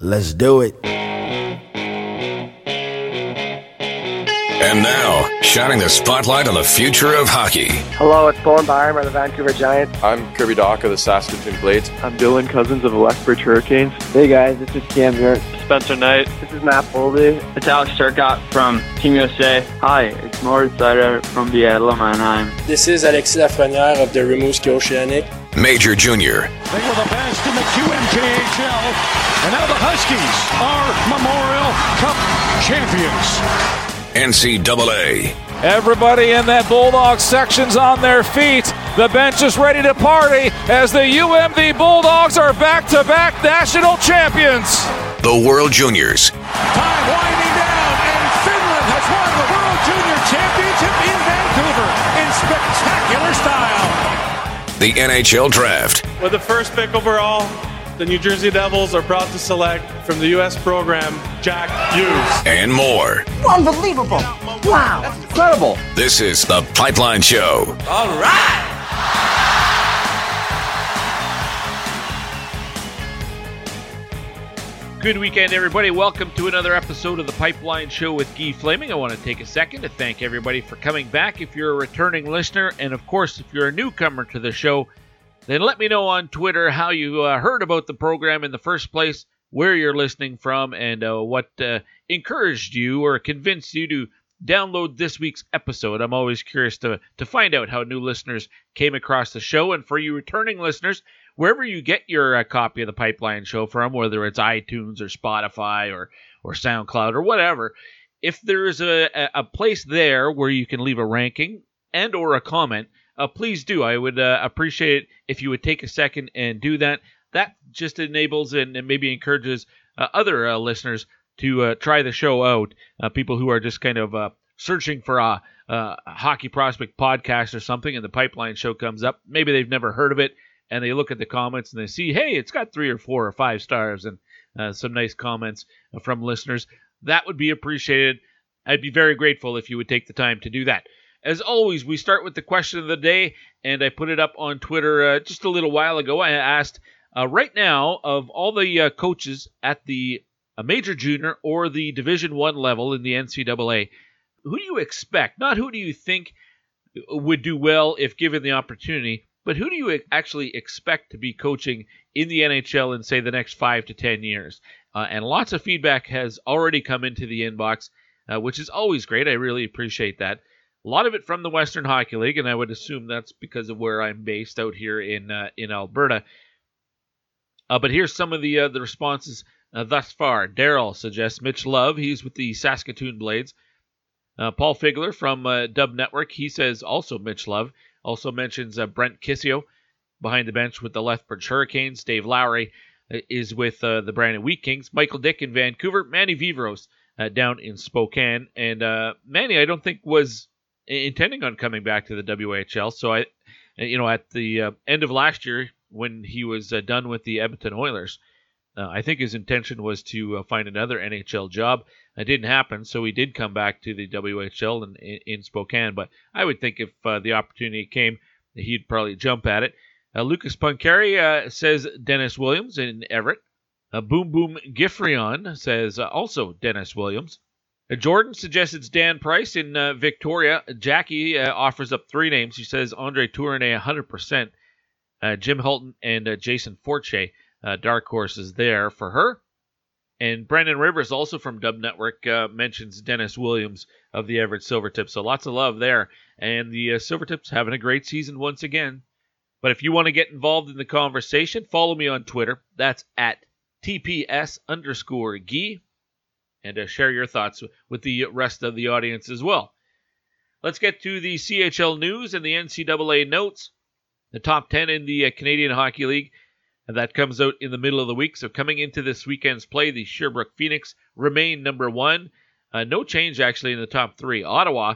Let's do it. And now, shining the spotlight on the future of hockey. Hello, it's Bowen Byram of the Vancouver Giants. I'm Kirby Dach of the Saskatoon Blades. I'm Dylan Cozens of the Lethbridge Hurricanes. Hey guys, this is Cam here. Spencer Knight. This is Matt Boldy. It's Alex Turcotte from Team USA. Hi, it's Moritz Seider from the Adler Mannheim. This is Alexis Lafreniere of the Rimouski Oceanic. Major Junior. They were the best in the QMJHL, and now the Huskies are Memorial Cup champions. NCAA. Everybody in that Bulldog section's on their feet. The bench is ready to party as the UMD Bulldogs are back to back national champions. The World Juniors. Time winding down, and Finland has won the World Junior Championship in Vancouver in spectacular style. The NHL Draft. With the first pick overall, the New Jersey Devils are proud to select from the U.S. program Jack Hughes. And more. Unbelievable. Wow. That's incredible. This is The Pipeline Show. All right. Good weekend, everybody. Welcome to another episode of the Pipeline Show with Guy Flaming. I want to take a second to thank everybody for coming back. If you're a returning listener, and of course, if you're a newcomer to the show, then let me know on Twitter how you uh, heard about the program in the first place, where you're listening from, and uh, what uh, encouraged you or convinced you to download this week's episode. I'm always curious to, to find out how new listeners came across the show. And for you returning listeners, wherever you get your uh, copy of the Pipeline Show from, whether it's iTunes or Spotify or, or SoundCloud or whatever, if there's a, a place there where you can leave a ranking and or a comment, uh, please do. I would uh, appreciate it if you would take a second and do that. That just enables and, maybe encourages uh, other uh, listeners to uh, try the show out. People who are just kind of searching for a, a, hockey prospect podcast or something, and the Pipeline Show comes up. Maybe they've never heard of it, and they look at the comments and they see, hey, it's got three or four or five stars and some nice comments from listeners. That would be appreciated. I'd be very grateful if you would take the time to do that. As always, we start with the question of the day, and I put it up on Twitter uh, just a little while ago. I asked, uh, right now, of all the uh, coaches at the major junior or the Division One level in the NCAA, who do you expect? Not who do you think would do well if given the opportunity, but who do you actually expect to be coaching in the NHL in, say, the next five to ten years? Uh, and lots of feedback has already come into the inbox, uh, which is always great. I really appreciate that. A lot of it from the Western Hockey League, and I would assume that's because of where I'm based out here in uh, in Alberta. Uh, but here's some of the uh, the responses uh, thus far. Daryl suggests Mitch Love. He's with the Saskatoon Blades. Paul Figler from Dub Network. He says also Mitch Love. Also mentions uh, Brent Kisio behind the bench with the Lethbridge Hurricanes. Dave Lowry uh, is with uh, the Brandon Wheat Kings. Michael Dyck in Vancouver. Manny Viveiros down in Spokane. And Manny, I don't think was intending on coming back to the WHL. So I, you know, at the uh, end of last year when he was uh, done with the Edmonton Oilers, uh, I think his intention was to uh, find another NHL job. It didn't happen, so he did come back to the WHL in, in, in Spokane. But I would think if uh, the opportunity came, he'd probably jump at it. Uh, Lucas Punkari says Dennis Williams in Everett. Boom Boom Geoffrion says also Dennis Williams. Uh, Jordan suggests it's Dan Price in uh, Victoria. Jackie uh, offers up three names. She says Andre Tourigny 100%, uh, Jim Hulton, and uh, Jason Forche. Uh, dark horses there for her. And Brandon Rivers, also from Dub Network, mentions Dennis Williams of the Everett Silvertips. So lots of love there. And the Silvertips having a great season once again. But if you want to get involved in the conversation, follow me on Twitter. That's at TPS underscore Gee and uh, share your thoughts with the rest of the audience as well. Let's get to the CHL news and the NCAA notes. The top 10 in the uh, Canadian Hockey League. And that comes out in the middle of the week. So coming into this weekend's play, the Sherbrooke Phoenix remain number one. Uh, no change actually in the top three. Ottawa,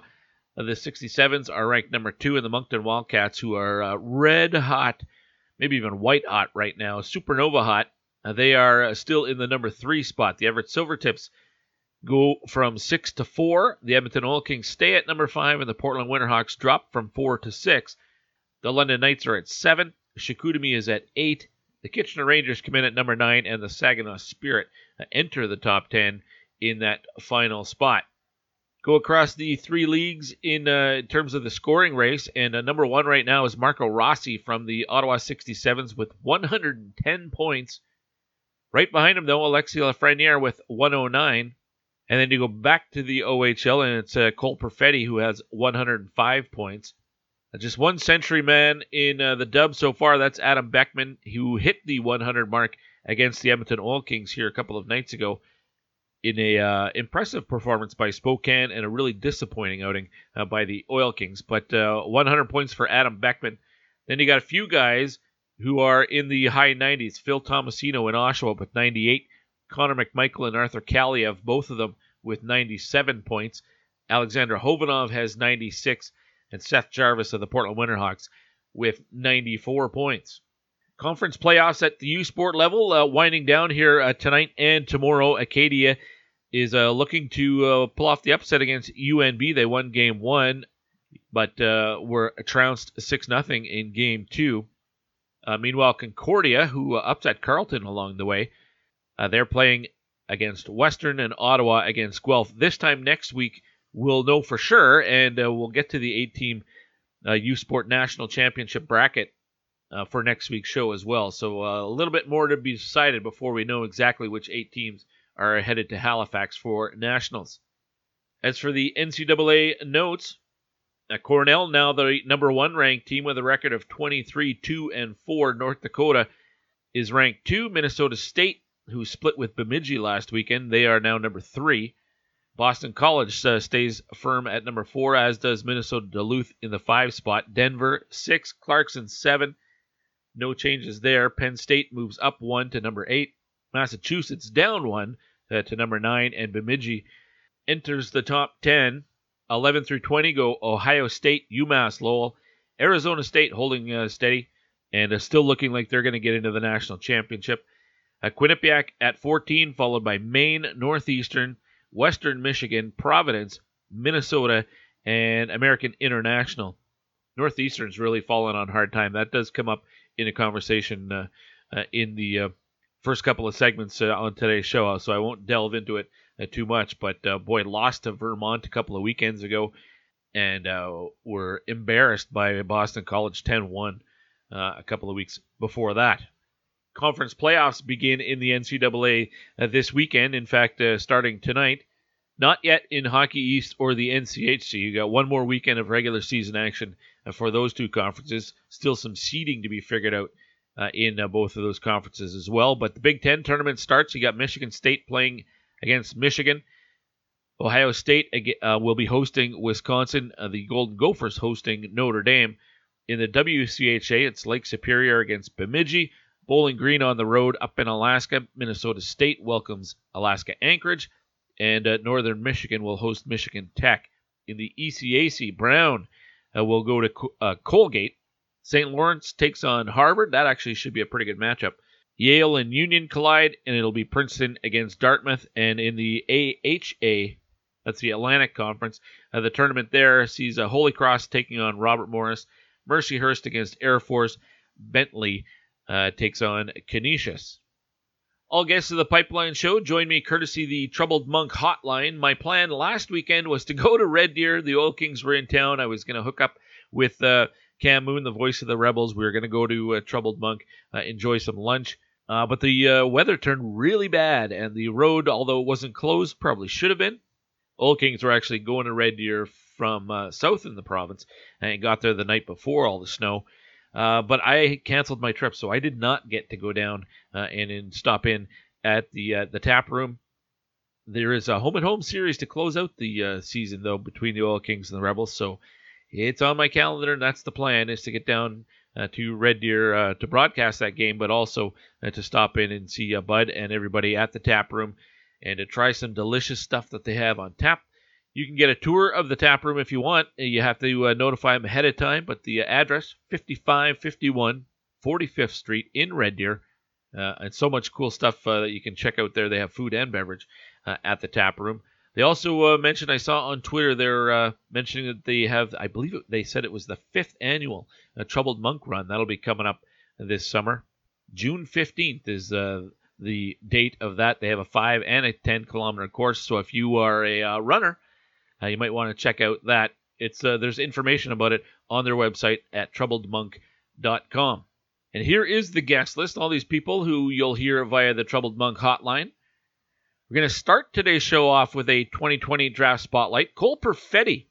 uh, the 67s are ranked number two, and the Moncton Wildcats, who are uh, red hot, maybe even white hot right now, supernova hot. Uh, they are uh, still in the number three spot. The Everett Silvertips go from six to four. The Edmonton Oil Kings stay at number five, and the Portland Winterhawks drop from four to six. The London Knights are at seven. Chicoutimi is at eight, The Kitchener Rangers come in at number nine, and the Saginaw Spirit uh, enter the top 10 in that final spot. Go across the three leagues in, uh, in terms of the scoring race, and uh, number one right now is Marco Rossi from the Ottawa 67s with 110 points. Right behind him, though, Alexi Lafreniere with 109. And then you go back to the OHL, and it's uh, Cole Perfetti who has 105 points. Uh, just one century man in uh, the dub so far. That's Adam Beckman, who hit the 100 mark against the Edmonton Oil Kings here a couple of nights ago in a uh, impressive performance by Spokane and a really disappointing outing uh, by the Oil Kings. But uh, 100 points for Adam Beckman. Then you got a few guys who are in the high 90s. Phil Tomasino in Oshawa with 98. Connor McMichael and Arthur Kaliyev, both of them with 97 points. Alexander Khovanov has 96, and Seth Jarvis of the Portland Winterhawks with 94 points. Conference playoffs at the U Sport level uh, winding down here uh, tonight and tomorrow. Acadia is uh, looking to uh, pull off the upset against UNB. They won game one, but uh, were trounced 6 0 in game two. Uh, meanwhile, Concordia, who upset Carleton along the way, they're playing against Western and Ottawa against Guelph. This time next week, we'll know for sure, and we'll get to the eight team U Sport National Championship bracket uh, for next week's show as well. So uh, a little bit more to be decided before we know exactly which eight teams are headed to Halifax for nationals. As for the NCAA notes, uh, Cornell, now the number one ranked team with a record of 23 2 and 4. North Dakota is ranked two. Minnesota State, who split with Bemidji last weekend, they are now number three. Boston College uh, stays firm at number four, as does Minnesota Duluth in the five spot. Denver six, Clarkson seven, no changes there. Penn State moves up one to number eight. Massachusetts down one uh, to number nine. And Bemidji enters the top 10. 11 through 20 go Ohio State, UMass Lowell, Arizona State holding uh, steady and uh, still looking like they're going to get into the national championship. Quinnipiac at 14, followed by Maine, Northeastern, Western Michigan, Providence, Minnesota, and American International. Northeastern's really fallen on hard time. That does come up in a conversation uh, uh, in the uh, first couple of segments on today's show, so I won't delve into it too much. But boy, lost to Vermont a couple of weekends ago and were embarrassed by Boston College 10 1 a couple of weeks before that conference playoffs begin in the NCAA uh, this weekend. In fact, uh, starting tonight. Not yet in Hockey East or the NCHC. You got one more weekend of regular season action for those two conferences. Still some seeding to be figured out uh, in uh, both of those conferences as well. But the Big Ten tournament starts. You got Michigan State playing against Michigan. Ohio State uh, will be hosting Wisconsin. Uh, the Golden Gophers hosting Notre Dame. In the WCHA, it's Lake Superior against Bemidji. Bowling Green on the road up in Alaska. Minnesota State welcomes Alaska Anchorage. And uh, Northern Michigan will host Michigan Tech. In the ECAC, Brown uh, will go to uh, Colgate. St. Lawrence takes on Harvard. That actually should be a pretty good matchup. Yale and Union collide, and it'll be Princeton against Dartmouth. And in the AHA, that's the Atlantic Conference, uh, the tournament there sees uh, Holy Cross taking on Robert Morris, Mercyhurst against Air Force, Bentley uh, takes on Canisius. All guests of the Pipeline Show join me courtesy the Troubled Monk Hotline. My plan last weekend was to go to Red Deer. The Oil Kings were in town. I was going to hook up with uh, Cam Moon, the voice of the Rebels. We were going to go to uh, Troubled Monk, uh, enjoy some lunch. Uh, but the uh, weather turned really bad, and the road, although it wasn't closed, probably should have been. Oil Kings were actually going to Red Deer from south in the province and got there the night before all the snow. Uh, but I canceled my trip, so I did not get to go down uh, and, and, stop in at the uh, the tap room. There is a home and home series to close out the uh, season, though, between the Oil Kings and the Rebels. So it's on my calendar, and that's the plan: is to get down uh, to Red Deer uh, to broadcast that game, but also to stop in and see Bud and everybody at the tap room, and to try some delicious stuff that they have on tap. You can get a tour of the tap room if you want. You have to uh, notify them ahead of time, but the address 5551 45th Street in Red Deer. Uh, and so much cool stuff uh, that you can check out there. They have food and beverage uh, at the tap room. They also uh, mentioned, I saw on Twitter, they're uh, mentioning that they have, I believe it, they said it was the fifth annual Troubled Monk Run. That'll be coming up this summer. June 15th is uh, the date of that. They have a 5 and a 10 kilometer course. So if you are a uh, runner, uh, you might want to check out that. It's uh, There's information about it on their website at troubledmonk.com. And here is the guest list, all these people who you'll hear via the Troubled Monk hotline. We're going to start today's show off with a 2020 draft spotlight. Cole Perfetti,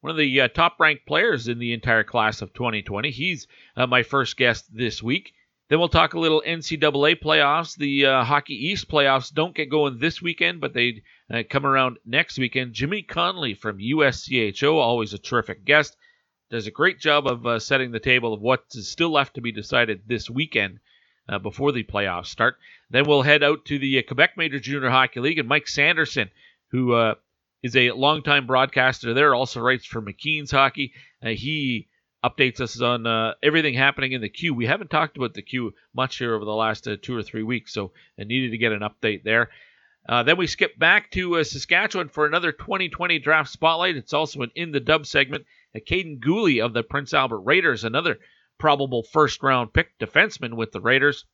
one of the uh, top ranked players in the entire class of 2020. He's uh, my first guest this week. Then we'll talk a little NCAA playoffs. The uh, Hockey East playoffs don't get going this weekend, but they uh, come around next weekend. Jimmy Connelly from USCHO, always a terrific guest, does a great job of uh, setting the table of what is still left to be decided this weekend uh, before the playoffs start. Then we'll head out to the uh, Quebec Major Junior Hockey League, and Mike Sanderson, who uh, is a longtime broadcaster there, also writes for McKeen's Hockey. He updates us on uh, everything happening in the queue. We haven't talked about the queue much here over the last uh, two or three weeks, so I needed to get an update there. then we skip back to Saskatchewan for another 2020 draft spotlight. It's also an in the dub segment. Kaiden Guhle of the Prince Albert Raiders, another probable first round pick defenseman with the Raiders.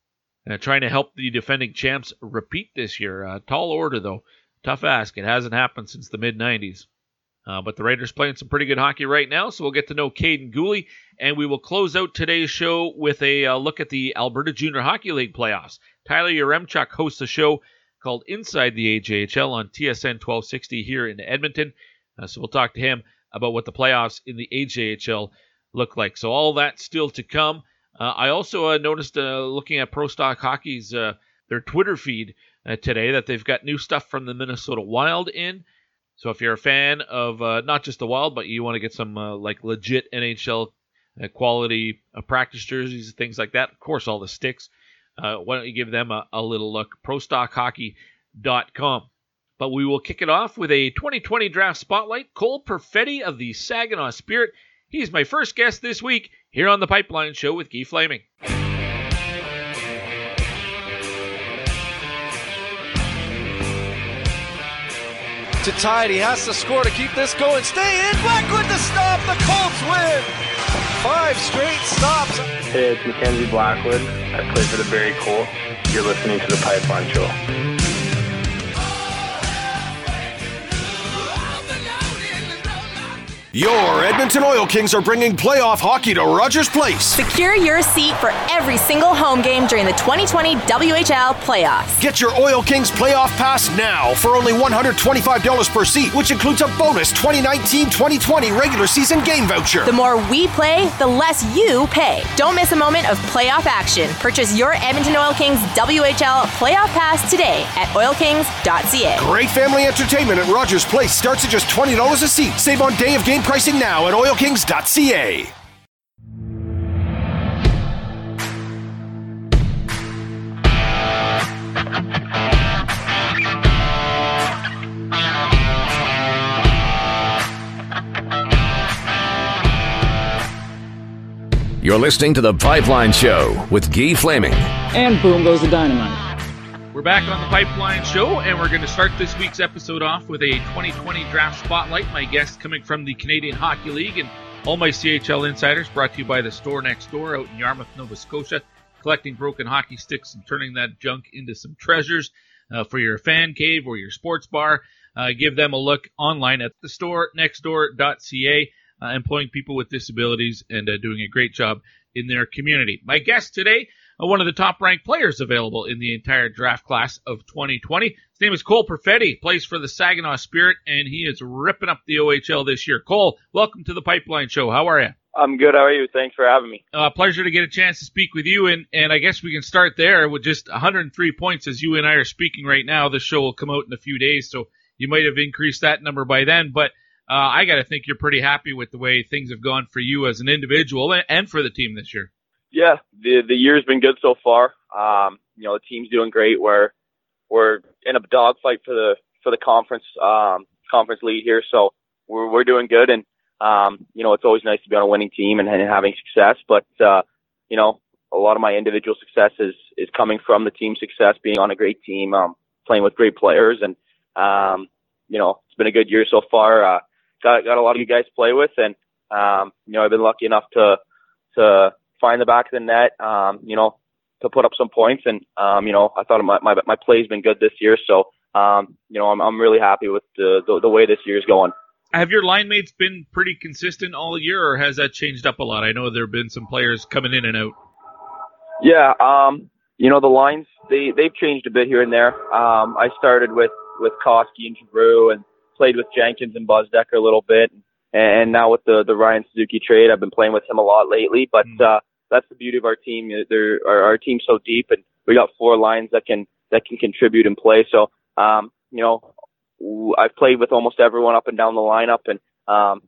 Uh, trying to help the defending champs repeat this year. Uh, tall order, though. Tough ask. It hasn't happened since the mid 90s. Uh, but the Raiders playing some pretty good hockey right now, so we'll get to know Kaiden Guhle, and we will close out today's show with a uh, look at the Alberta Junior Hockey League playoffs. Tyler Yaremchuk hosts a show called Inside the AJHL on TSN 1260 here in Edmonton. Uh, so we'll talk to him about what the playoffs in the AJHL look like. So all that still to come. Uh, I also uh, noticed uh, looking at Pro Stock Hockey's their Twitter feed today that they've got new stuff from the Minnesota Wild in. So if you're a fan of uh, not just the Wild, but you want to get some uh, like legit NHL uh, quality uh, practice jerseys, and things like that, of course, all the sticks. why don't you give them a, a little look? ProStockHockey.com. But we will kick it off with a 2020 draft spotlight. Cole Perfetti of the Saginaw Spirit He's my first guest this week here on the Pipeline Show with Guy Flaming. To tie he has to score to keep this going. Stay in, Blackwood to stop. The Colts win. Five straight stops. Hey, it's Mackenzie Blackwood. I play for the Barrie Colt. You're listening to the Pipeline Show. Your Edmonton Oil Kings are bringing playoff hockey to Rogers Place. Secure your seat for every single home game during the 2020 WHL playoffs. Get your Oil Kings playoff pass now for only $125 per seat, which includes a bonus 2019-2020 regular season game voucher. The more we play, the less you pay. Don't miss a moment of playoff action. Purchase your Edmonton Oil Kings WHL playoff pass today at oilkings.ca. Great family entertainment at Rogers Place starts at just $20 a seat. Save on day of game pricing now at oilkings.ca. You're listening to The Pipeline Show with Guy Flaming. And boom goes the dynamite. We're back on the Pipeline Show, and we're going to start this week's episode off with a 2020 draft spotlight. My guest coming from the Canadian Hockey League and all my CHL insiders brought to you by the store next door out in Yarmouth, Nova Scotia, collecting broken hockey sticks and turning that junk into some treasures uh, for your fan cave or your sports bar. Uh, give them a look online at the store nextdoor.ca, uh, employing people with disabilities and uh, doing a great job in their community. My guest today one of the top ranked players available in the entire draft class of 2020. His name is Cole Perfetti, plays for the Saginaw Spirit, and he is ripping up the OHL this year. Cole, welcome to the Pipeline Show. How are you? I'm good. How are you? Thanks for having me. Uh, pleasure to get a chance to speak with you, and, and I guess we can start there with just 103 points as you and I are speaking right now. The show will come out in a few days, so you might have increased that number by then, but uh, I got to think you're pretty happy with the way things have gone for you as an individual and, and for the team this year. Yeah, the the year's been good so far. Um, you know, the team's doing great. We're we're in a dogfight for the for the conference um, conference lead here, so we're we're doing good. And um, you know, it's always nice to be on a winning team and, and having success. But uh, you know, a lot of my individual success is is coming from the team success, being on a great team, um, playing with great players, and um, you know, it's been a good year so far. Uh, got got a lot of you guys to play with, and um, you know, I've been lucky enough to to find the back of the net. Um, you know, to put up some points. And um, you know, I thought my my my play's been good this year, so um, you know, I'm I'm really happy with the the, the way this year's going. Have your line mates been pretty consistent all year, or has that changed up a lot? I know there have been some players coming in and out. Yeah, um, you know the lines they they've changed a bit here and there. Um, I started with with Coskey and Giroux and played with Jenkins and Buzdecker a little bit, and now with the the Ryan Suzuki trade, I've been playing with him a lot lately. But mm. uh, that's the beauty of our team. There, our, our team's so deep, and we got four lines that can that can contribute and play. So, um, you know, I've played with almost everyone up and down the lineup, and um,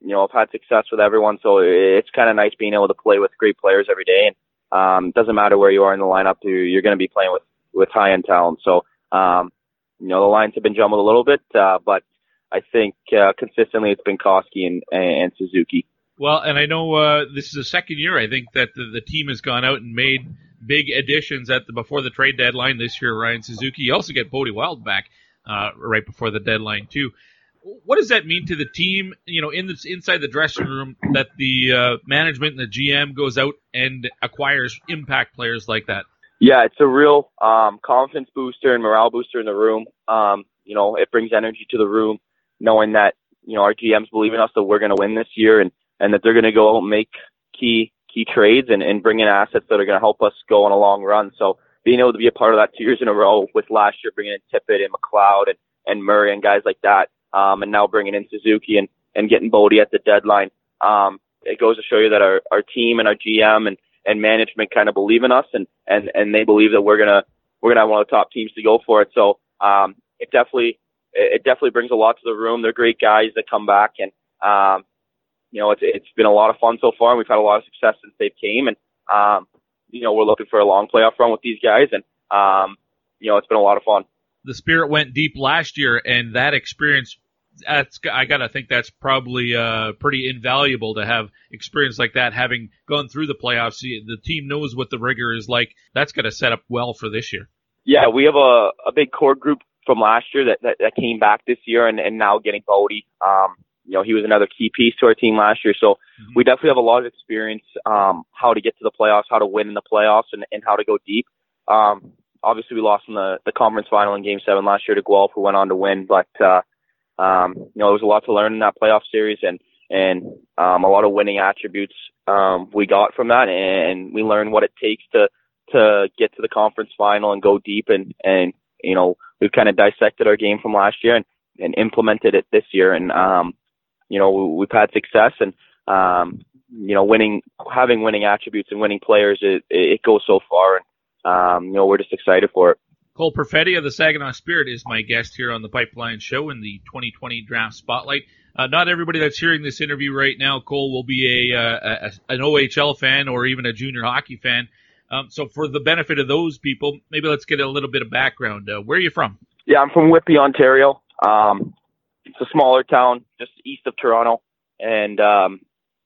you know, I've had success with everyone. So it's kind of nice being able to play with great players every day. And um, doesn't matter where you are in the lineup, you're going to be playing with with high end talent. So, um, you know, the lines have been jumbled a little bit, uh, but I think uh, consistently it's been Coskey and, and Suzuki. Well, and I know uh, this is the second year I think that the, the team has gone out and made big additions at the before the trade deadline this year. Ryan Suzuki, you also get Bode Wilde back uh, right before the deadline too. What does that mean to the team? You know, in the inside the dressing room, that the uh, management and the GM goes out and acquires impact players like that. Yeah, it's a real um, confidence booster and morale booster in the room. Um, you know, it brings energy to the room, knowing that you know our GMs believe in us that we're going to win this year, and and that they're going to go out and make key key trades and, and bring in assets that are going to help us go on a long run. So being able to be a part of that two years in a row with last year bringing in Tippett and McLeod and, and Murray and guys like that, um, and now bringing in Suzuki and, and getting Bode at the deadline, um, it goes to show you that our, our team and our GM and, and management kind of believe in us and, and, and they believe that we're going to, we're going to have one of the top teams to go for it. So, um, it definitely, it definitely brings a lot to the room. They're great guys that come back and, um, you know, it's, it's been a lot of fun so far and we've had a lot of success since they've came and, um, you know, we're looking for a long playoff run with these guys and, um, you know, it's been a lot of fun. The spirit went deep last year and that experience that's I gotta think that's probably uh, pretty invaluable to have experience like that, having gone through the playoffs. The team knows what the rigor is like. That's gonna set up well for this year. Yeah, we have a, a big core group from last year that, that, that came back this year and, and now getting Bode. Um, you know, he was another key piece to our team last year. So mm-hmm. we definitely have a lot of experience, um, how to get to the playoffs, how to win in the playoffs and, and how to go deep. Um, obviously we lost in the, the conference final in game seven last year to Guelph who went on to win, but, uh, um, you know, there was a lot to learn in that playoff series and, and, um, a lot of winning attributes, um, we got from that and we learned what it takes to, to get to the conference final and go deep and, and, you know, we've kind of dissected our game from last year and, and implemented it this year. And, um, you know, we've had success and, um, you know, winning, having winning attributes and winning players, it, it goes so far. And, um, you know, we're just excited for it. Cole Perfetti of the Saginaw Spirit is my guest here on the Pipeline Show in the 2020 Draft Spotlight. Uh, not everybody that's hearing this interview right now, Cole, will be a, uh, a an OHL fan or even a junior hockey fan. Um, so, for the benefit of those people, maybe let's get a little bit of background. Uh, where are you from? Yeah, I'm from Whitby, Ontario. Um, it's a smaller town just east of Toronto, and um,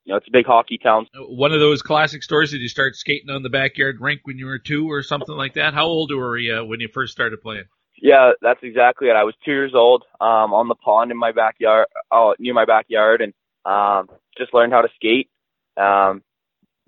you know, it's a big hockey town. One of those classic stories. Did you start skating on the backyard rink when you were two or something like that? How old were you when you first started playing? Yeah, that's exactly it. I was two years old, um, on the pond in my backyard, oh, near my backyard, and um, just learned how to skate. Um,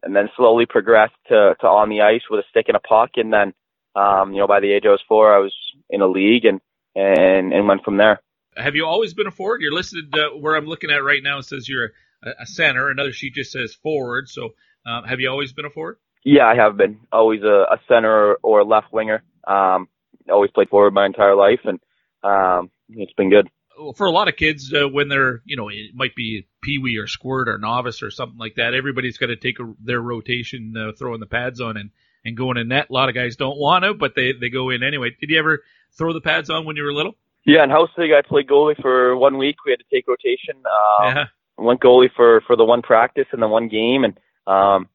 and then slowly progressed to, to on the ice with a stick and a puck. And then, um, you know, by the age I was four, I was in a league and, and, and went from there. Have you always been a forward? You're listed uh, where I'm looking at right now. It says you're a center. Another sheet just says forward. So, um, have you always been a forward? Yeah, I have been. Always a, a center or a left winger. Um, always played forward my entire life, and um, it's been good. For a lot of kids, uh, when they're, you know, it might be peewee or squirt or novice or something like that, everybody's got to take a, their rotation, uh, throwing the pads on and, and going in net. A lot of guys don't want to, but they, they go in anyway. Did you ever throw the pads on when you were little? Yeah, in house league, I played goalie for one week. We had to take rotation. Um, yeah went goalie for for the one practice and the one game, and um,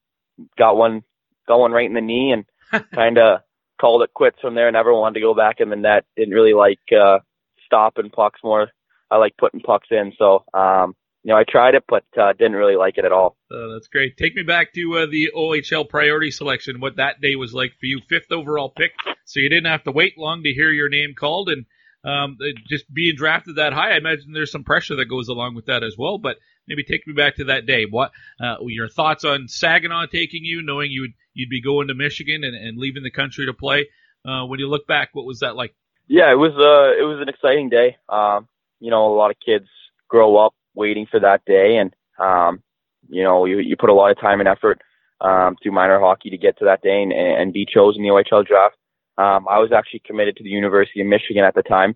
got one got one right in the knee, and kind of called it quits from there. And never wanted to go back in the net. Didn't really like uh, stopping pucks more. I like putting pucks in. So um, you know, I tried it, but uh, didn't really like it at all. Uh, that's great. Take me back to uh, the OHL priority selection. What that day was like for you, fifth overall pick. So you didn't have to wait long to hear your name called, and um, just being drafted that high, I imagine there's some pressure that goes along with that as well. But maybe take me back to that day. What uh, your thoughts on Saginaw taking you, knowing you would you'd be going to Michigan and, and leaving the country to play? Uh, when you look back, what was that like? Yeah, it was uh, it was an exciting day. Um, you know, a lot of kids grow up waiting for that day, and um, you know, you you put a lot of time and effort um, through minor hockey to get to that day and, and be chosen in the OHL draft. Um, I was actually committed to the University of Michigan at the time,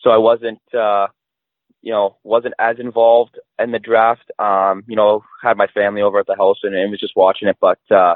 so I wasn't, uh, you know, wasn't as involved in the draft. Um, you know, had my family over at the house and, and was just watching it, but uh,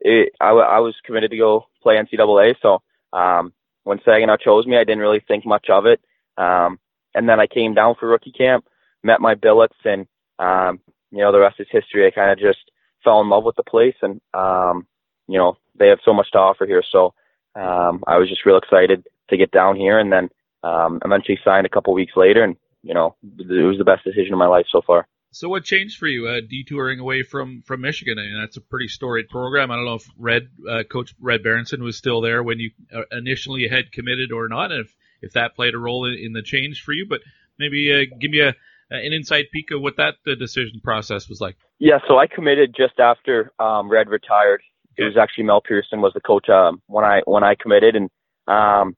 it, I, I was committed to go play NCAA. So um, when Saginaw chose me, I didn't really think much of it. Um, and then I came down for rookie camp, met my billets, and um, you know, the rest is history. I kind of just fell in love with the place, and um, you know, they have so much to offer here. So um, I was just real excited to get down here, and then um, eventually signed a couple weeks later, and you know, it was the best decision of my life so far. So what changed for you, uh, detouring away from from Michigan? I mean, that's a pretty storied program. I don't know if Red uh, Coach Red Berenson was still there when you uh, initially had committed or not, and if if that played a role in, in the change for you. But maybe uh, give me a an inside peek of what that uh, decision process was like. Yeah, so I committed just after um, Red retired. It was actually Mel Pearson was the coach um, when I when I committed, and um,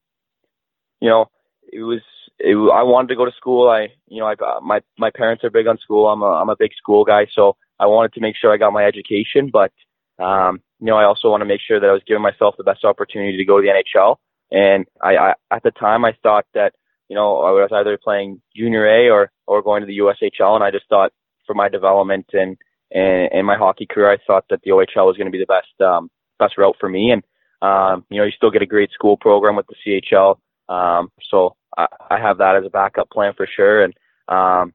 you know it was it, I wanted to go to school. I you know I got my my parents are big on school. I'm a I'm a big school guy, so I wanted to make sure I got my education, but um, you know I also want to make sure that I was giving myself the best opportunity to go to the NHL. And I, I at the time I thought that you know I was either playing junior A or or going to the USHL, and I just thought for my development and and, and my hockey career, I thought that the OHL was going to be the best um, best route for me. And um, you know, you still get a great school program with the CHL, um, so I, I have that as a backup plan for sure. And um,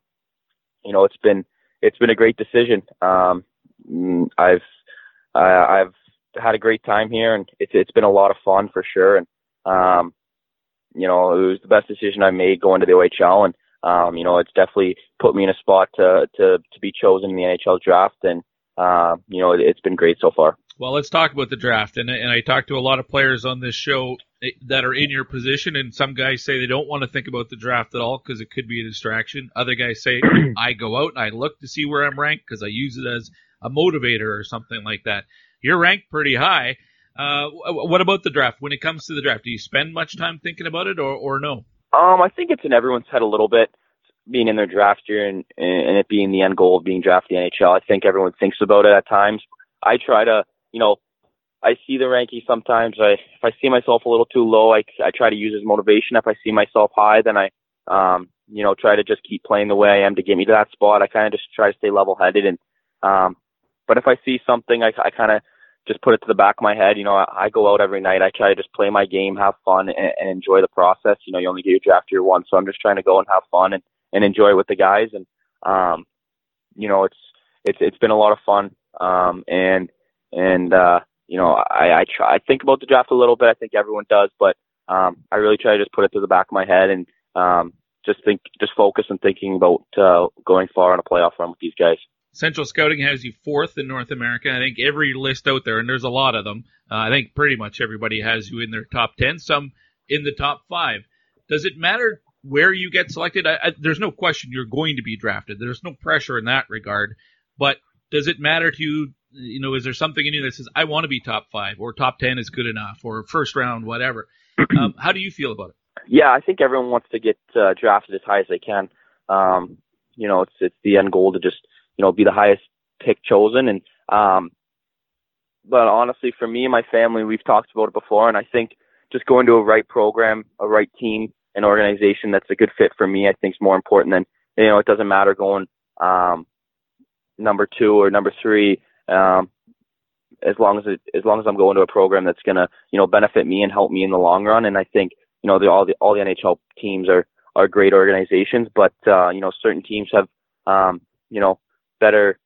you know, it's been it's been a great decision. Um, I've I, I've had a great time here, and it's it's been a lot of fun for sure. And um, you know, it was the best decision I made going to the OHL, and um, you know, it's definitely put me in a spot to to to be chosen in the NHL draft, and uh, you know, it, it's been great so far. Well, let's talk about the draft, and and I talked to a lot of players on this show eh, that are in your position, and some guys say they don't want to think about the draft at all because it could be a distraction. Other guys say I go out and I look to see where I'm ranked because I use it as a motivator or something like that. You're ranked pretty high. Uh, what about the draft? When it comes to the draft, do you spend much time thinking about it, or or no? Um, I think it's in everyone's head a little bit, being in their draft year and and it being the end goal of being drafted in the NHL. I think everyone thinks about it at times. I try to, you know, I see the rankings sometimes. I if I see myself a little too low, I I try to use as motivation. If I see myself high, then I um you know try to just keep playing the way I am to get me to that spot. I kind of just try to stay level headed and um but if I see something, I I kind of just put it to the back of my head. You know, I, I go out every night. I try to just play my game, have fun, and, and enjoy the process. You know, you only get your draft year one, so I'm just trying to go and have fun and and enjoy it with the guys. And um, you know, it's it's it's been a lot of fun. Um, and and uh, you know, I I try I think about the draft a little bit. I think everyone does, but um, I really try to just put it to the back of my head and um, just think, just focus on thinking about uh, going far on a playoff run with these guys. Central Scouting has you fourth in North America. I think every list out there, and there's a lot of them, uh, I think pretty much everybody has you in their top 10, some in the top five. Does it matter where you get selected? I, I, there's no question you're going to be drafted. There's no pressure in that regard. But does it matter to you? You know, is there something in you that says, I want to be top five or top 10 is good enough or first round, whatever? Um, how do you feel about it? Yeah, I think everyone wants to get uh, drafted as high as they can. Um, you know, it's, it's the end goal to just – you know, be the highest pick chosen. And, um, but honestly, for me and my family, we've talked about it before, and I think just going to a right program, a right team, an organization that's a good fit for me, I think is more important than, you know, it doesn't matter going, um, number two or number three, um, as long as it, as long as I'm going to a program that's gonna, you know, benefit me and help me in the long run. And I think, you know, the, all the, all the NHL teams are, are great organizations, but, uh, you know, certain teams have, um, you know, better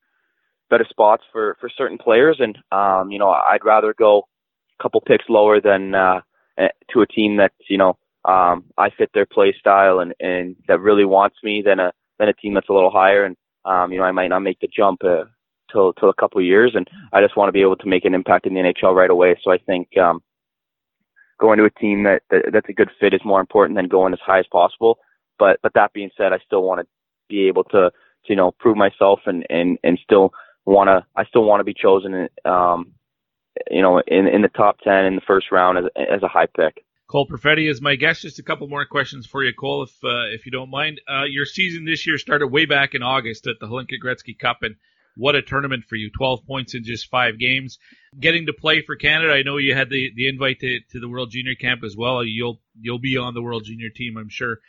better spots for for certain players, and um, you know I'd rather go a couple picks lower than uh, eh, to a team that you know um, I fit their play style and and that really wants me than a than a team that's a little higher, and um, you know I might not make the jump. Uh, till till a couple years, and I just want to be able to make an impact in the NHL right away. So I think um, going to a team that, that that's a good fit is more important than going as high as possible. But but that being said, I still want to be able to you know prove myself and and and still want to I still want to be chosen um you know in in the top 10 in the first round as as a high pick. Cole Perfetti is my guest. Just a couple more questions for you, Cole, if uh, if you don't mind. Uh, your season this year started way back in August at the Hlinka Gretzky Cup, and what a tournament for you! Twelve points in just five games. Getting to play for Canada. I know you had the, the invite to, to the World Junior Camp as well. You'll you'll be on the World Junior team, I'm sure,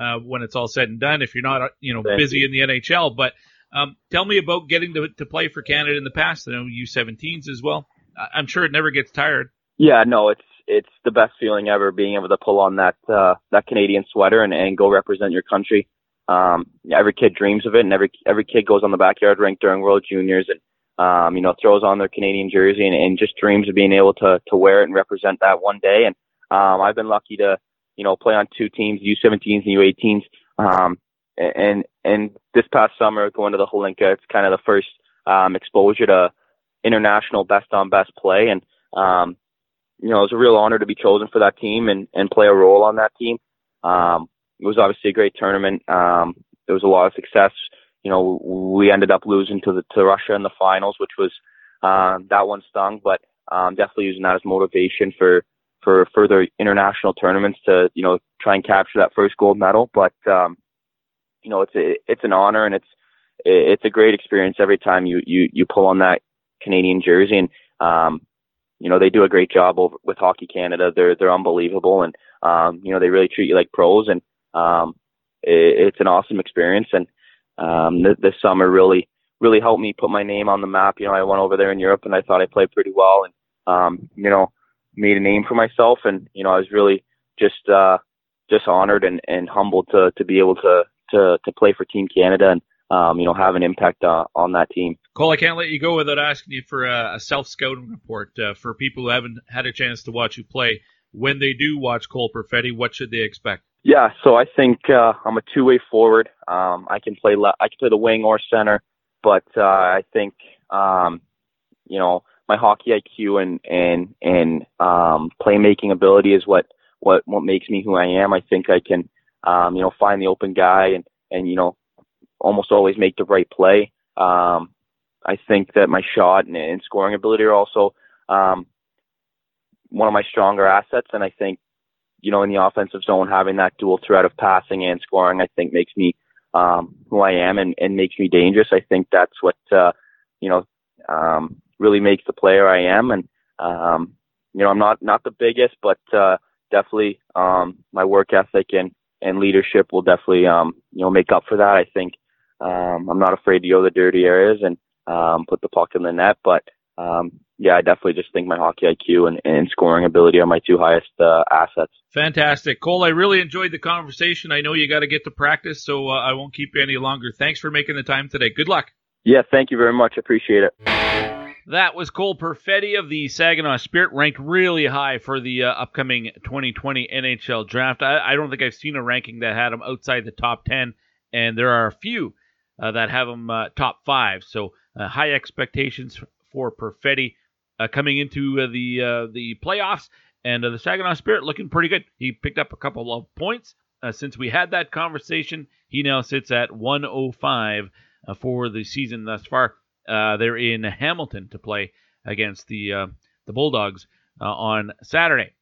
uh, when it's all said and done. If you're not you know busy in the NHL, but um, tell me about getting to to play for Canada in the past. I know U17s as well. I'm sure it never gets tired. Yeah, no, it's it's the best feeling ever being able to pull on that uh, that Canadian sweater and, and go represent your country. Um, every kid dreams of it, and every every kid goes on the backyard rink during World Juniors and um, you know throws on their Canadian jersey and, and just dreams of being able to to wear it and represent that one day. And um, I've been lucky to you know play on two teams, U17s and U18s. Um, and and this past summer going to the Hlinka, it's kind of the first um, exposure to international best on best play and um, you know, it was a real honor to be chosen for that team and, and play a role on that team. Um, it was obviously a great tournament. Um, there was a lot of success. You know, we ended up losing to the, to Russia in the finals, which was, um, that one stung, but, um, definitely using that as motivation for, for further international tournaments to, you know, try and capture that first gold medal. But, um, you know, it's, a, it's an honor and it's, it's a great experience every time you, you, you pull on that Canadian jersey. And, um, you know they do a great job over with Hockey Canada. They're they're unbelievable, and um, you know they really treat you like pros, and um, it, it's an awesome experience. And um, th- this summer really really helped me put my name on the map. You know, I went over there in Europe, and I thought I played pretty well, and um, you know made a name for myself. And you know I was really just uh, just honored and, and humbled to to be able to to to play for Team Canada and um, you know have an impact uh, on that team. Cole, I can't let you go without asking you for a, a self scouting report uh, for people who haven't had a chance to watch you play. When they do watch Cole Perfetti, what should they expect? Yeah, so I think uh, I'm a two way forward. Um, I can play le- I can play the wing or center, but uh, I think um, you know my hockey IQ and and and um, playmaking ability is what what what makes me who I am. I think I can um, you know find the open guy and and you know almost always make the right play. Um, I think that my shot and, and scoring ability are also um, one of my stronger assets, and I think you know in the offensive zone having that dual threat of passing and scoring, I think makes me um, who I am and, and makes me dangerous. I think that's what uh, you know um, really makes the player I am, and um, you know I'm not not the biggest, but uh, definitely um, my work ethic and and leadership will definitely um, you know make up for that. I think um, I'm not afraid to go the dirty areas and um, put the puck in the net. But um, yeah, I definitely just think my hockey IQ and, and scoring ability are my two highest uh, assets. Fantastic, Cole. I really enjoyed the conversation. I know you got to get to practice, so uh, I won't keep you any longer. Thanks for making the time today. Good luck. Yeah, thank you very much. Appreciate it. That was Cole Perfetti of the Saginaw Spirit, ranked really high for the uh, upcoming 2020 NHL draft. I, I, don't think I've seen a ranking that had him outside the top 10, and there are a few uh, that have him uh, top five. So uh, high expectations for Perfetti uh, coming into uh, the the playoffs, and the Saginaw Spirit looking pretty good. He picked up a couple of points since we had that conversation. He now sits at 105 for the season thus far. They're in Hamilton to play against the the Bulldogs on Saturday.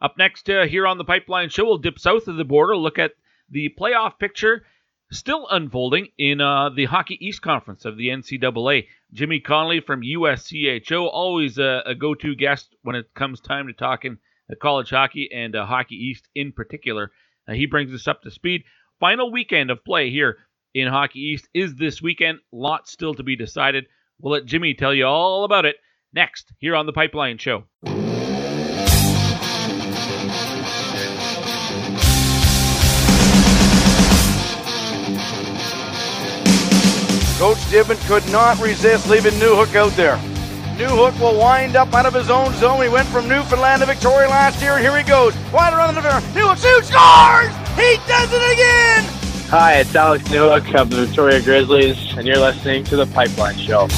Up next here on the Pipeline Show, we'll dip south of the border, look at the playoff picture still unfolding in uh, the Hockey East Conference of the NCAA. Jimmy Connelly from USCHO, always a, a go to guest when it comes time to talking uh, college hockey and uh, Hockey East in particular. Uh, he brings us up to speed. Final weekend of play here in Hockey East is this weekend. Lots still to be decided. We'll let Jimmy tell you all about it next here on the Pipeline Show. Coach Dibben could not resist leaving Newhook out there. Newhook will wind up out of his own zone. He went from Newfoundland to Victoria last year, here he goes. Wide around the center. Newhook shoots, scores! He does it again! Hi, it's Alex Newhook of the Victoria Grizzlies, and you're listening to The Pipeline Show.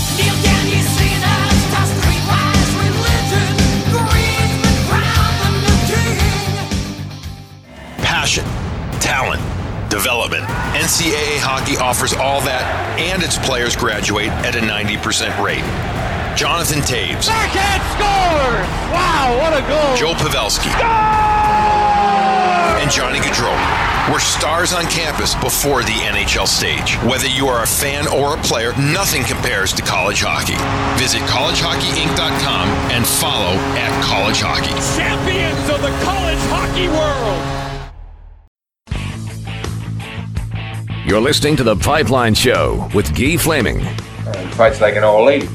Passion, talent development. NCAA hockey offers all that, and its players graduate at a 90% rate. Jonathan Toews. Backhand scores! Wow, what a goal! Joe Pavelski. And Johnny Gaudreau were stars on campus before the NHL stage. Whether you are a fan or a player, nothing compares to college hockey. Visit collegehockeyinc.com and follow at college hockey. Champions of the college hockey world! You're listening to The Pipeline Show with Guy Flaming. Uh, fights like an old lady.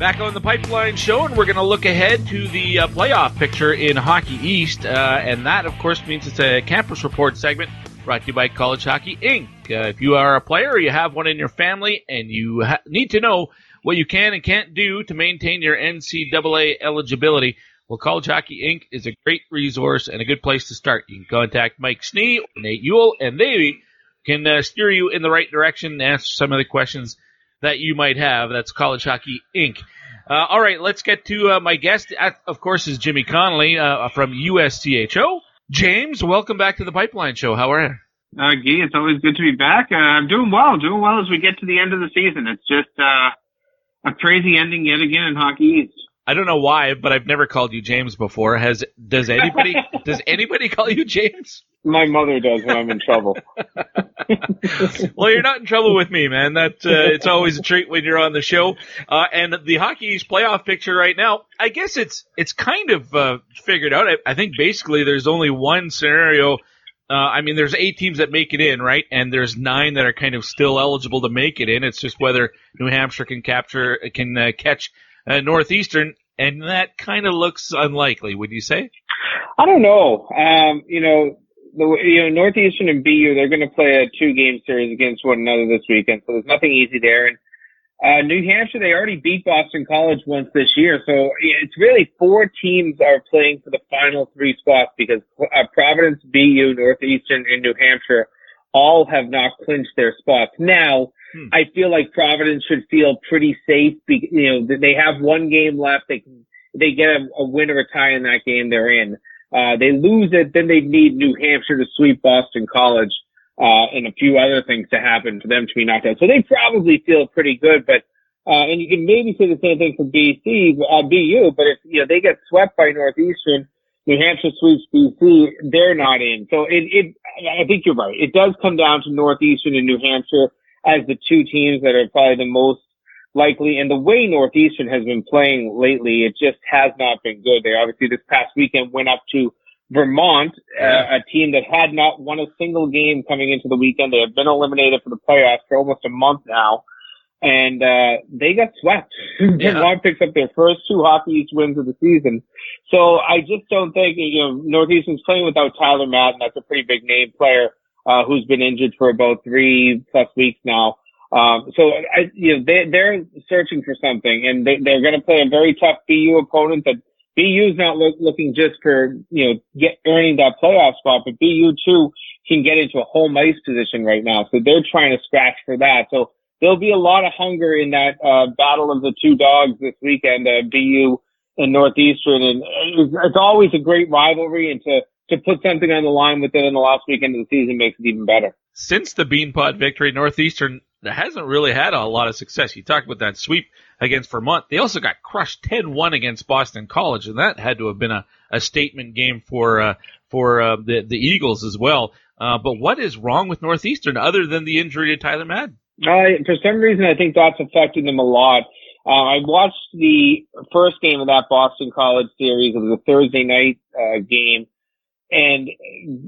Back on the Pipeline Show, and we're going to look ahead to the uh, playoff picture in Hockey East. Uh, and that, of course, means it's a campus report segment brought to you by College Hockey Inc. Uh, if you are a player or you have one in your family and you ha- need to know what you can and can't do to maintain your NCAA eligibility, well, College Hockey Inc. is a great resource and a good place to start. You can contact Mike Snee or Nate Ewell, and they can uh, steer you in the right direction and answer some of the questions that you might have. That's College Hockey Inc. Uh, all right, let's get to uh, my guest. Of course, is Jimmy Connelly uh, from USCHO. James, welcome back to the Pipeline Show. How are you? Uh, Guy, it's always good to be back. Uh, I'm doing well, doing well as we get to the end of the season. It's just uh, a crazy ending yet again in Hockey East. I don't know why, but I've never called you James before. Has does anybody does anybody call you James? My mother does when I'm in trouble. well, you're not in trouble with me, man. That uh, it's always a treat when you're on the show. Uh, and the Hockey East playoff picture right now, I guess it's it's kind of uh, figured out. I, I think basically there's only one scenario. Uh, I mean, there's eight teams that make it in, right? And there's nine that are kind of still eligible to make it in. It's just whether New Hampshire can capture can uh, catch uh, Northeastern, and that kind of looks unlikely. Would you say? I don't know. Um, you know, the you know Northeastern and BU they're going to play a two game series against one another this weekend, so there's nothing easy there. And uh, New Hampshire they already beat Boston College once this year, so it's really four teams are playing for the final three spots because uh, Providence, BU, Northeastern, and New Hampshire all have not clinched their spots. Now, hmm. I feel like Providence should feel pretty safe. Be, you know, they have one game left. They can, they get a, a win or a tie in that game they're in. Uh, they lose it, then they need New Hampshire to sweep Boston College, uh, and a few other things to happen for them to be knocked out. So they probably feel pretty good, but, uh, and you can maybe say the same thing for BC, uh, BU, but if, you know, they get swept by Northeastern, New Hampshire sweeps BC, they're not in. So it, it, I think you're right. It does come down to Northeastern and New Hampshire as the two teams that are probably the most likely. And the way Northeastern has been playing lately, it just has not been good. They obviously this past weekend went up to Vermont, uh, a team that had not won a single game coming into the weekend. They have been eliminated for the playoffs for almost a month now. And, uh, they got swept. Yeah. Vermont picks up their first two Hockey East wins of the season. So I just don't think, you know, Northeastern's playing without Tyler Madden. That's a pretty big name player, uh, who's been injured for about three plus weeks now. Um, so I, you know, they, they're searching for something and they, they're going to play a very tough BU opponent that BU is not look, looking just for, you know, get earning that playoff spot, but BU too can get into a home ice position right now. So they're trying to scratch for that. So there'll be a lot of hunger in that, uh, battle of the two dogs this weekend, uh, BU and Northeastern. And it's, it's always a great rivalry and to, to put something on the line with it in the last weekend of the season makes it even better. Since the Beanpot victory, Northeastern hasn't really had a lot of success. You talked about that sweep against Vermont. They also got crushed 10-1 against Boston College, and that had to have been a, a statement game for uh, for uh, the the Eagles as well. Uh, but what is wrong with Northeastern other than the injury to Tyler Madden? Uh, for some reason, I think that's affected them a lot. Uh, I watched the first game of that Boston College series. It was a Thursday night uh, game, and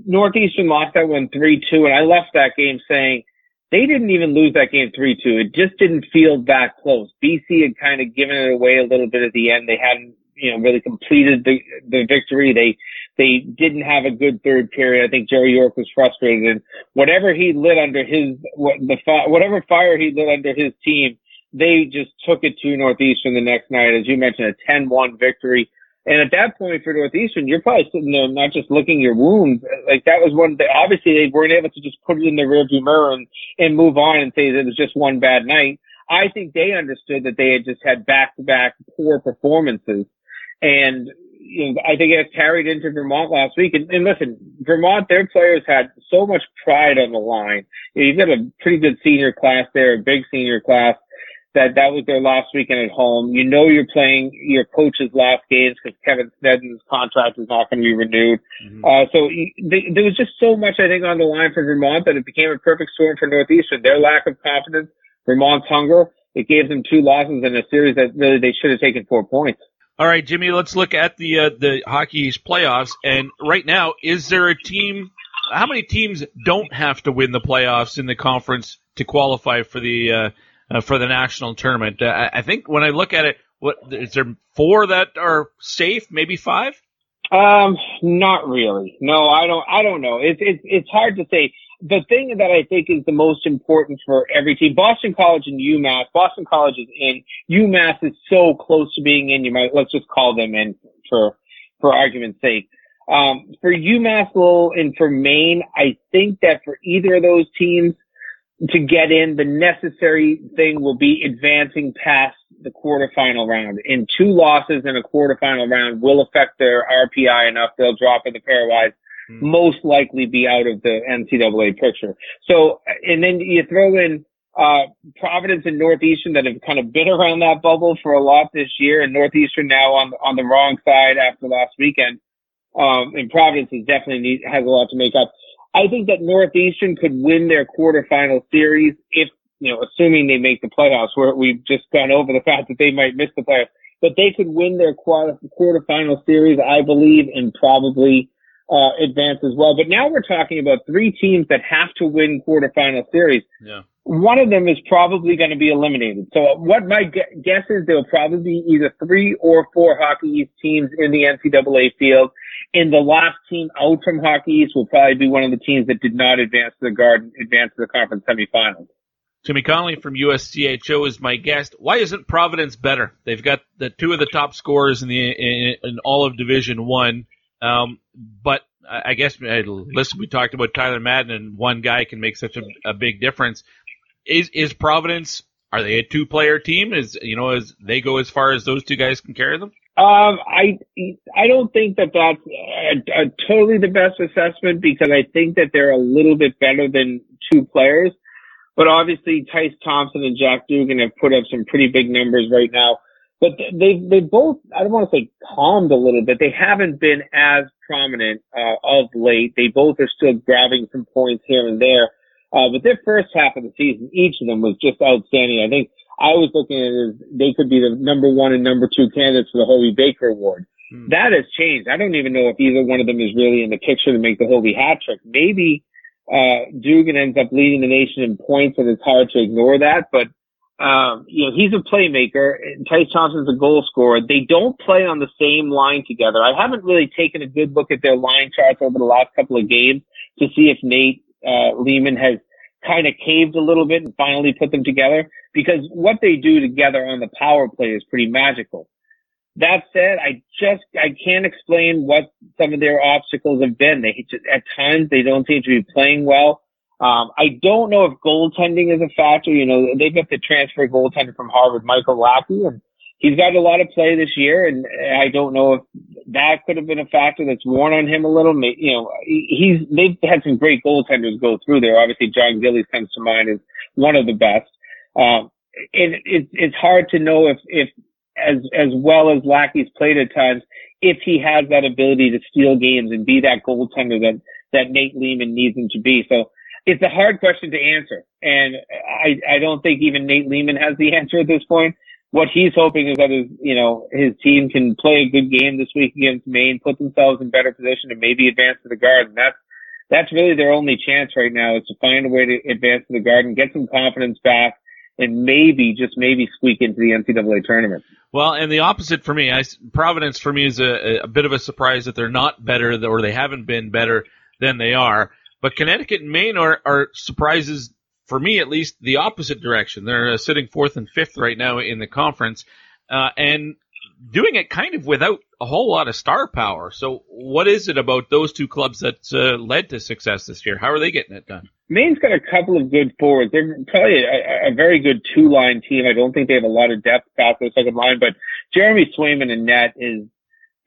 Northeastern lost that one three two. And I left that game saying they didn't even lose that game 3-2. It just didn't feel that close. BC had kind of given it away a little bit at the end. They hadn't, you know, really completed the, the victory. They, they didn't have a good third period. I think Jerry York was frustrated and whatever he lit under his, what, the, whatever fire he lit under his team, they just took it to Northeastern the next night. As you mentioned, a 10-1 victory. And at that point for Northeastern, you're probably sitting there not just licking your wounds. Like that was one that obviously they weren't able to just put it in the rearview mirror and, and move on and say that it was just one bad night. I think they understood that they had just had back to back poor performances. And you know, I think it carried into Vermont last week. And, and listen, Vermont, their players had so much pride on the line. You know, you've got a pretty good senior class there, a big senior class that that was their last weekend at home. You know you're playing your coach's last games because Kevin Sneddon's contract is not going to be renewed. Mm-hmm. Uh, so there was just so much, I think, on the line for Vermont that it became a perfect storm for Northeastern. Their lack of confidence, Vermont's hunger, it gave them two losses in a series that really they should have taken four points. All right, Jimmy, let's look at the uh, the Hockey East playoffs. And right now, is there a team? How many teams don't have to win the playoffs in the conference to qualify for the uh, uh, for the national tournament. Uh, I think when I look at it, what is there four that are safe? Maybe five. Um, not really. No, I don't. I don't know. It's it's it's hard to say. The thing that I think is the most important for every team, Boston College and UMass. Boston College is in. UMass is so close to being in. You might let's just call them in for for argument's sake. Um, for UMass Lowell and for Maine, I think that for either of those teams, to get in, the necessary thing will be advancing past the quarterfinal round. In two losses in a quarterfinal round will affect their RPI enough. They'll drop in the pairwise, mm. most likely be out of the NCAA picture. So, and then you throw in, uh, Providence and Northeastern that have kind of been around that bubble for a lot this year and Northeastern now on, on the wrong side after last weekend. Um, and Providence is definitely need, has a lot to make up. I think that Northeastern could win their quarterfinal series if, you know, assuming they make the playoffs, where we've just gone over the fact that they might miss the playoffs, but they could win their quarter, quarterfinal series, I believe, and probably, uh, advance as well. But now we're talking about three teams that have to win quarterfinal series. Yeah. One of them is probably going to be eliminated. So what my guess is there'll probably be either three or four Hockey East teams in the NCAA field and the last team out from Hockey East will probably be one of the teams that did not advance to the Garden, advance to the conference semifinals. Jimmy Connelly from USCHO is my guest. Why isn't Providence better? They've got the two of the top scorers in the in, in all of Division One, um, but I guess listen, we talked about Tyler Madden, and one guy can make such a, a big difference. Is is Providence? Are they a two player team? Is you know as they go as far as those two guys can carry them? Um, I I don't think that that's a, a totally the best assessment because I think that they're a little bit better than two players. But obviously, Tyce Thompson and Jack Dugan have put up some pretty big numbers right now. But they they both I don't want to say calmed a little bit. They haven't been as prominent uh, of late. They both are still grabbing some points here and there. Uh, but their first half of the season, each of them was just outstanding. I think I was looking at it as they could be the number one and number two candidates for the Hobey Baker Award. Hmm. That has changed. I don't even know if either one of them is really in the picture to make the Hobey hat trick. Maybe uh, Dugan ends up leading the nation in points, and it's hard to ignore that. But um, you know, he's a playmaker. Tyce Thompson's a goal scorer. They don't play on the same line together. I haven't really taken a good look at their line charts over the last couple of games to see if Nate uh, Leaman has kind of caved a little bit and finally put them together because what they do together on the power play is pretty magical. That said, I just, I can't explain what some of their obstacles have been. They just, at times they don't seem to be playing well. Um, I don't know if goaltending is a factor. You know, they've got the transfer goaltender from Harvard, Michael Lackey, and he's got a lot of play this year. And I don't know if that could have been a factor that's worn on him a little. You know, he's, they've had some great goaltenders go through there. Obviously, John Gillies comes to mind as one of the best. Um, it, it, it's hard to know if, if as, as well as Lackey's played at times, if he has that ability to steal games and be that goaltender that, that Nate Leaman needs him to be. So it's a hard question to answer. And I, I don't think even Nate Leaman has the answer at this point. What he's hoping is that his, you know, his team can play a good game this week against Maine, put themselves in better position and maybe advance to the Garden. That's, that's really their only chance right now is to find a way to advance to the Garden, get some confidence back, and maybe just maybe squeak into the NCAA tournament. Well, and the opposite for me, I, Providence for me is a, a bit of a surprise that they're not better or they haven't been better than they are. But Connecticut and Maine are, are surprises for me at least the opposite direction. They're uh, sitting fourth and fifth right now in the conference, uh, and doing it kind of without a whole lot of star power. So, what is it about those two clubs that uh, led to success this year? How are they getting it done? Maine's got a couple of good forwards. They're probably a, a very good two-line team. I don't think they have a lot of depth past their second line, but Jeremy Swayman in net is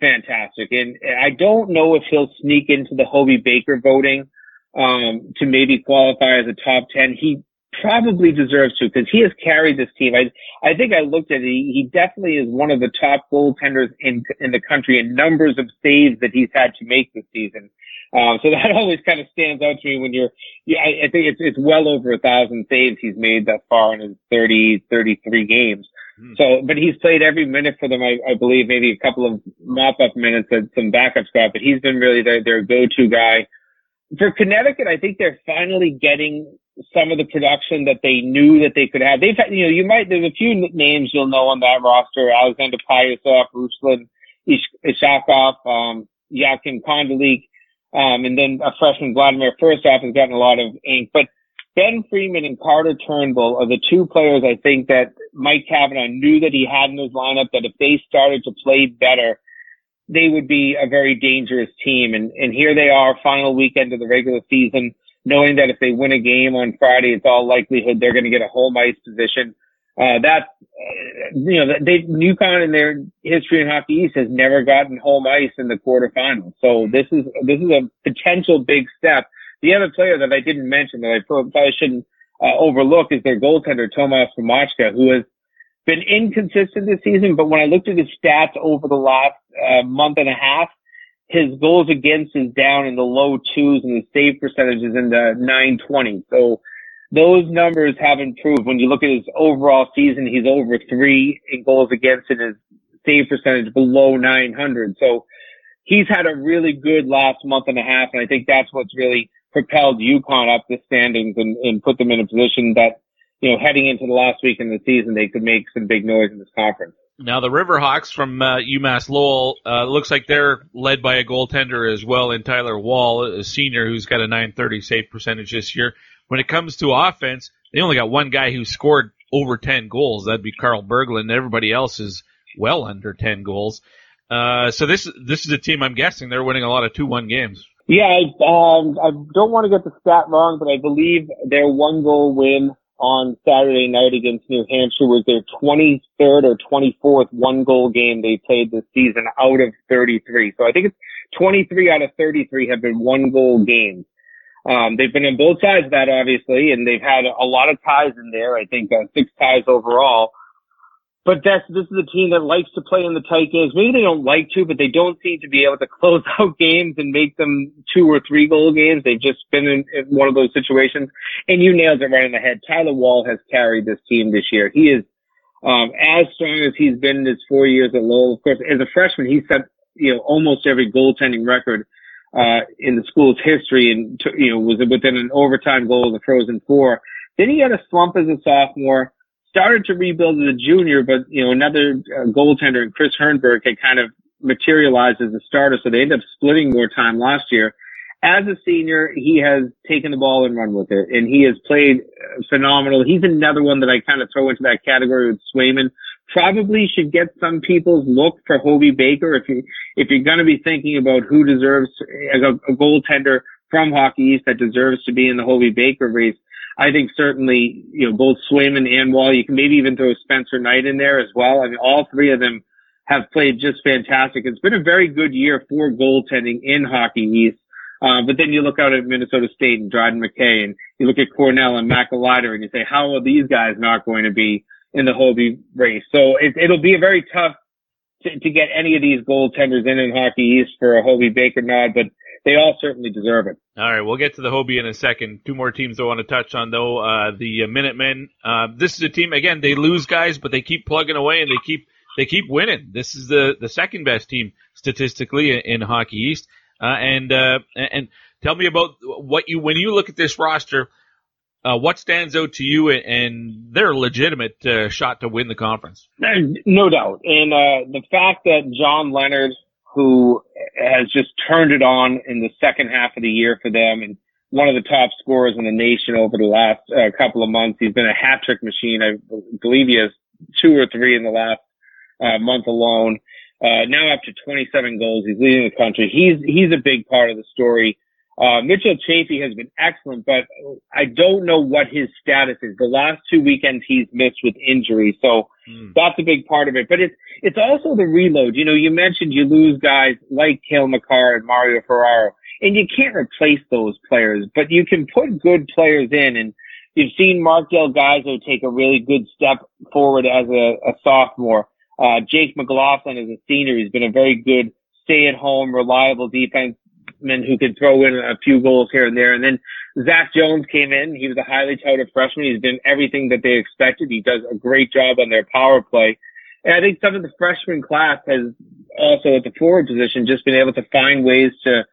fantastic, and I don't know if he'll sneak into the Hobey Baker voting um, to maybe qualify as a top ten. He probably deserves to because he has carried this team. I I think I looked at it. He, he definitely is one of the top goaltenders in in the country in numbers of saves that he's had to make this season. Um, so that always kind of stands out to me when you're, yeah, I, I think it's, it's well over a thousand saves he's made thus far in his 30, 33 games. Hmm. So, but he's played every minute for them, I, I believe, maybe a couple of mop up minutes and some backup stuff, but he's been really their, their go-to guy. For Connecticut, I think they're finally getting some of the production that they knew that they could have. They've had, you know, you might, there's a few names you'll know on that roster, Alexander Payusov, Ruslan Iskhakov, um, Jachym Kondelik, um, and then a freshman Vladimir Firstov has gotten a lot of ink, but Ben Freeman and Carter Turnbull are the two players I think that Mike Cavanaugh knew that he had in his lineup that if they started to play better, they would be a very dangerous team. And, and here they are, final weekend of the regular season, knowing that if they win a game on Friday, it's all likelihood they're going to get a home ice position. Uh, that, uh, you know, they, UConn in their history in Hockey East has never gotten home ice in the quarterfinals. So this is, this is a potential big step. The other player that I didn't mention that I probably shouldn't uh, overlook is their goaltender, Tomas Vomacka, who has been inconsistent this season, but when I looked at his stats over the last uh, month and a half, his goals against is down in the low twos and his save percentage is in the 920. So those numbers have improved. When you look at his overall season, he's over three in goals against and his save percentage below 900. So he's had a really good last month and a half. And I think that's what's really propelled UConn up the standings and, and put them in a position that, you know, heading into the last week in the season, they could make some big noise in this conference. Now the Riverhawks from uh, UMass Lowell uh, looks like they're led by a goaltender as well in Tyler Wall, a senior who's got a 930 save percentage this year. When it comes to offense, they only got one guy who scored over 10 goals. That'd be Carl Berglund. Everybody else is well under 10 goals. Uh, so this this is a team I'm guessing they're winning a lot of two one games. Yeah, I, um, I don't want to get the stat wrong, but I believe their one goal win on Saturday night against New Hampshire was their 23rd or 24th one goal game they played this season out of 33. So I think it's 23 out of 33 have been one goal games. Um, they've been on both sides of that, obviously, and they've had a lot of ties in there. I think uh, six ties overall. But that's this is a team that likes to play in the tight games. Maybe they don't like to, but they don't seem to be able to close out games and make them two or three goal games. They've just been in, in one of those situations. And you nailed it right in the head. Tyler Wall has carried this team this year. He is um, as strong as he's been in his four years at Lowell. Of course, as a freshman, he set you know almost every goaltending record uh, in the school's history, and you know was within an overtime goal of the Frozen Four. Then he had a slump as a sophomore started to rebuild as a junior, but you know another uh, goaltender, Chris Hernberg, had kind of materialized as a starter, so they ended up splitting more time last year. As a senior, he has taken the ball and run with it, and he has played uh, phenomenal. He's another one that I kind of throw into that category with Swayman. Probably should get some people's look for Hobey Baker if you if you're going to be thinking about who deserves a, a goaltender from Hockey East that deserves to be in the Hobey Baker race. I think certainly, you know, both Swayman and Wall, you can maybe even throw Spencer Knight in there as well. I mean, all three of them have played just fantastic. It's been a very good year for goaltending in Hockey East. Uh, but then you look out at Minnesota State and Dryden McKay and you look at Cornell and Matt Galajda and you say, how are these guys not going to be in the Hobey race? So it, it'll be a very tough to, to get any of these goaltenders in in Hockey East for a Hobey Baker nod, but they all certainly deserve it. All right, we'll get to the Hobey in a second. Two more teams I want to touch on though. Uh, the uh, Minutemen. Uh, this is a team again. They lose guys, but they keep plugging away and they keep they keep winning. This is the the second best team statistically in, in Hockey East. Uh, and uh, and tell me about what you when you look at this roster. Uh, what stands out to you and, and their legitimate uh, shot to win the conference? No doubt, and uh, the fact that John Leonard who has just turned it on in the second half of the year for them and one of the top scorers in the nation over the last uh, couple of months. He's been a hat trick machine. I believe he has two or three in the last uh, month alone. Uh, now up to 27 goals. He's leading the country. He's, he's a big part of the story. Uh, Mitchell Chaffee has been excellent, but I don't know what his status is. The last two weekends he's missed with injury, so mm. that's a big part of it. But it's it's also the reload. You know, you mentioned you lose guys like Cale Makar and Mario Ferraro, and you can't replace those players, but you can put good players in. And you've seen Marc Del Gaizo take a really good step forward as a, a sophomore. Uh, Jake McLaughlin as a senior, he's been a very good stay-at-home, reliable defense who could throw in a few goals here and there. And then Zach Jones came in. He was a highly touted freshman. He's been everything that they expected. He does a great job on their power play. And I think some of the freshman class has also at the forward position just been able to find ways to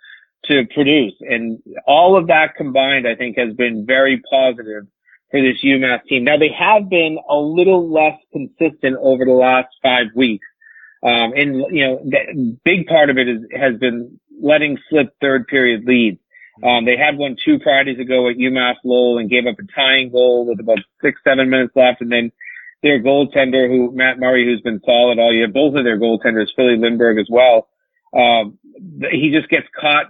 to produce. And all of that combined, I think, has been very positive for this UMass team. Now they have been a little less consistent over the last five weeks. Um, and you know, big part of it is, has been letting slip third period leads. Um, they had one two Fridays ago at UMass Lowell and gave up a tying goal with about six, seven minutes left. And then their goaltender, who Matt Murray, who's been solid all year, both of their goaltenders, Filip Lindberg as well. Um, he just gets caught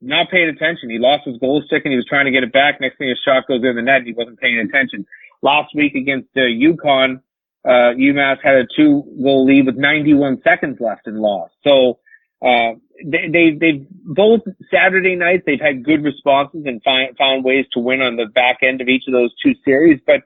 not paying attention. He lost his goal stick and he was trying to get it back. Next thing his shot goes in the net and he wasn't paying attention. Last week against uh, UConn, uh, UMass had a two goal lead with 91 seconds left and lost. So, uh, they, they, they've both Saturday nights, they've had good responses and find, found ways to win on the back end of each of those two series. But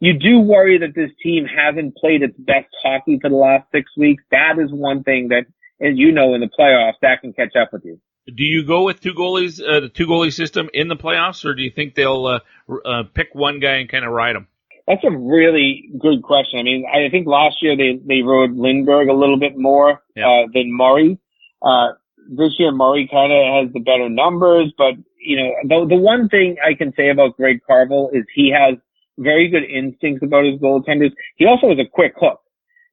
you do worry that this team hasn't played its best hockey for the last six weeks. That is one thing that, as you know, in the playoffs, that can catch up with you. Do you go with two goalies, uh, the two goalie system in the playoffs, or do you think they'll uh, uh, pick one guy and kind of ride him? That's a really good question. I mean, I think last year they, they rode Lindberg a little bit more, yeah. uh, than Murray. Uh, this year Murray kind of has the better numbers, but you know, the, the one thing I can say about Greg Carvel is he has very good instincts about his goaltenders. He also has a quick hook.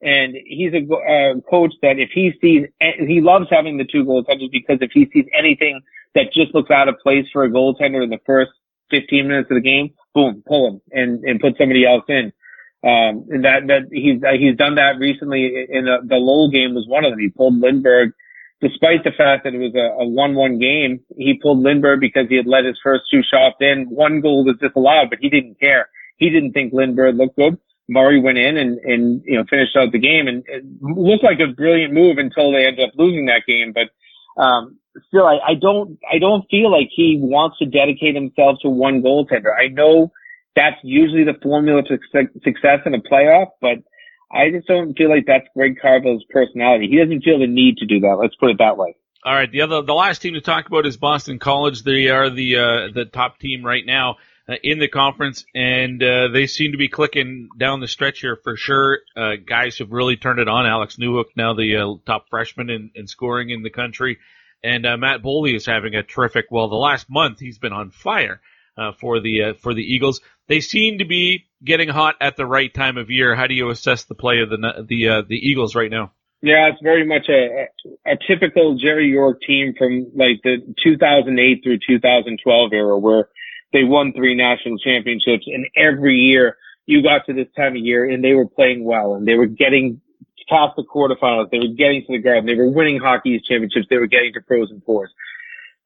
And he's a uh, coach that if he sees, he loves having the two goaltenders because if he sees anything that just looks out of place for a goaltender in the first 15 minutes of the game, boom, pull him and, and put somebody else in. Um, and that, that he's, uh, he's done that recently in a, the Lowell game was one of them. He pulled Lindberg despite the fact that it was a, a 1-1 game. He pulled Lindberg because he had let his first two shots in. One goal was disallowed, but he didn't care. He didn't think Lindberg looked good. Murray went in and, and, you know, finished out the game and it looked like a brilliant move until they ended up losing that game. But, um, still, I, I don't, I don't feel like he wants to dedicate himself to one goaltender. I know that's usually the formula to success in a playoff, but I just don't feel like that's Greg Carvel's personality. He doesn't feel the need to do that. Let's put it that way. All right. The other, the last team to talk about is Boston College. They are the, uh, the top team right now uh, in the conference and, uh, they seem to be clicking down the stretch here for sure. Uh, guys have really turned it on. Alex Newhook, now the uh, top freshman in, in scoring in the country. And, uh, Matt Boldy is having a terrific, well, the last month he's been on fire, uh, for the, uh, for the Eagles. They seem to be getting hot at the right time of year. How do you assess the play of the the uh, the Eagles right now? Yeah, it's very much a, a typical Jerry York team from like the 2008 through 2012 era where they won three national championships and every year you got to this time of year and they were playing well and they were getting past the quarterfinals. They were getting to the garden. They were winning hockey championships. They were getting to Frozen Fours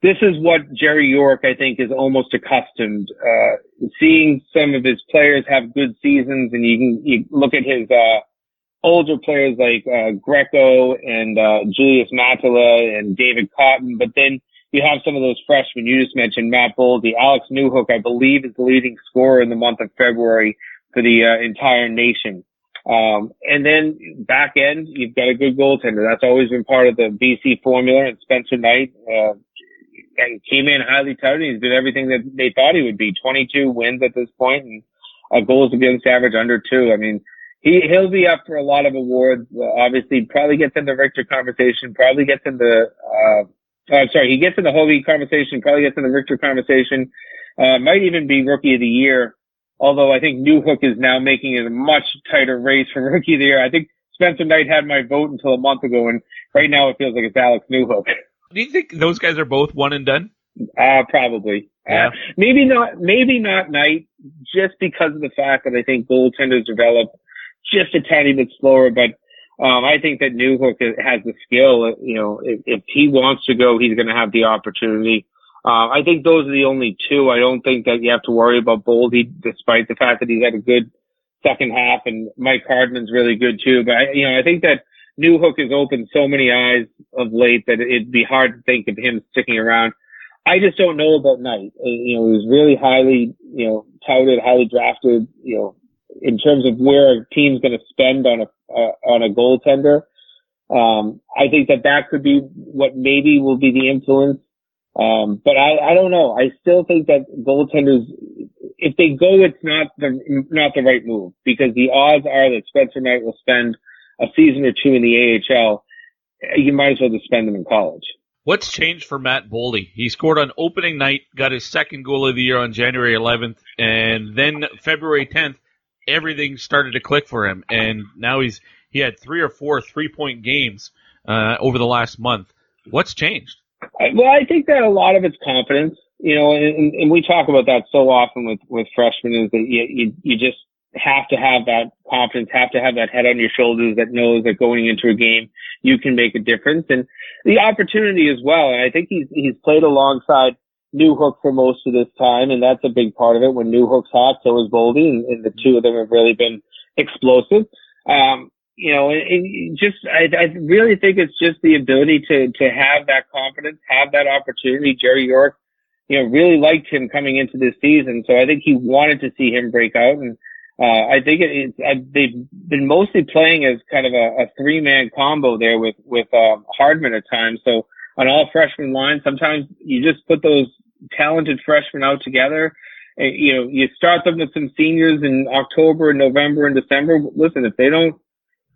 this is what Jerry York, I think, is almost accustomed. Uh, seeing some of his players have good seasons, and you can you look at his uh, older players like uh, Greco and uh, Julius Mattila and David Cotton, but then you have some of those freshmen you just mentioned, Matt Boldy, Alex Newhook, I believe, is the leading scorer in the month of February for the uh, entire nation. Um, and then back end, you've got a good goaltender. That's always been part of the BC formula. And Spencer Knight, uh, came in highly touted. He's been everything that they thought he would be. 22 wins at this point and a goals against average under two. I mean, he, he'll be up for a lot of awards. Obviously, probably gets in the Richter conversation, probably gets in the, uh, uh, sorry, he gets in the Hobey conversation, probably gets in the Richter conversation, uh, might even be rookie of the year. Although I think Newhook is now making it a much tighter race for rookie of the year. I think Spencer Knight had my vote until a month ago and right now it feels like it's Alex Newhook. Do you think those guys are both one and done? Uh, probably. Uh, yeah. Uh, maybe not, maybe not Knight, just because of the fact that I think goaltenders develop just a tiny bit slower, but, um, I think that Newhook has the skill, you know, if, if he wants to go, he's going to have the opportunity. Uh, I think those are the only two. I don't think that you have to worry about Boldy, despite the fact that he's had a good second half, and Mike Hardman's really good too. But I, you know, I think that Newhook has opened so many eyes of late that it'd be hard to think of him sticking around. I just don't know about Knight. You know, he was really highly, you know, touted, highly drafted. You know, in terms of where a team's going to spend on a uh, on a goaltender. Um, I think that that could be what maybe will be the influence. Um, but I, I don't know. I still think that goaltenders, if they go, it's not the not the right move because the odds are that Spencer Knight will spend a season or two in the AHL. You might as well just spend them in college. What's changed for Matt Boldy? He scored on opening night, got his second goal of the year on January 11th, and then February 10th, everything started to click for him, and now he's he had three or four three point games uh, over the last month. What's changed? Well, I think that a lot of it's confidence. You know, and, and we talk about that so often with with freshmen is that you you, you just have to have that confidence, have to have that head on your shoulders that knows that going into a game you can make a difference and the opportunity as well. And I think he's he's played alongside Newhook for most of this time, and that's a big part of it. When Newhook's hot, so is Boldy, and, and the two of them have really been explosive. Um, you know, and, and just I, I really think it's just the ability to to have that confidence, have that opportunity. Jerry York, you know, really liked him coming into this season, so I think he wanted to see him break out, and uh, I think it, it's uh, they've been mostly playing as kind of a, a three man combo there with with uh, Hardman at times. So on all freshman lines, sometimes you just put those talented freshmen out together. And, you know, you start them with some seniors in October and November and December. Listen, if they don't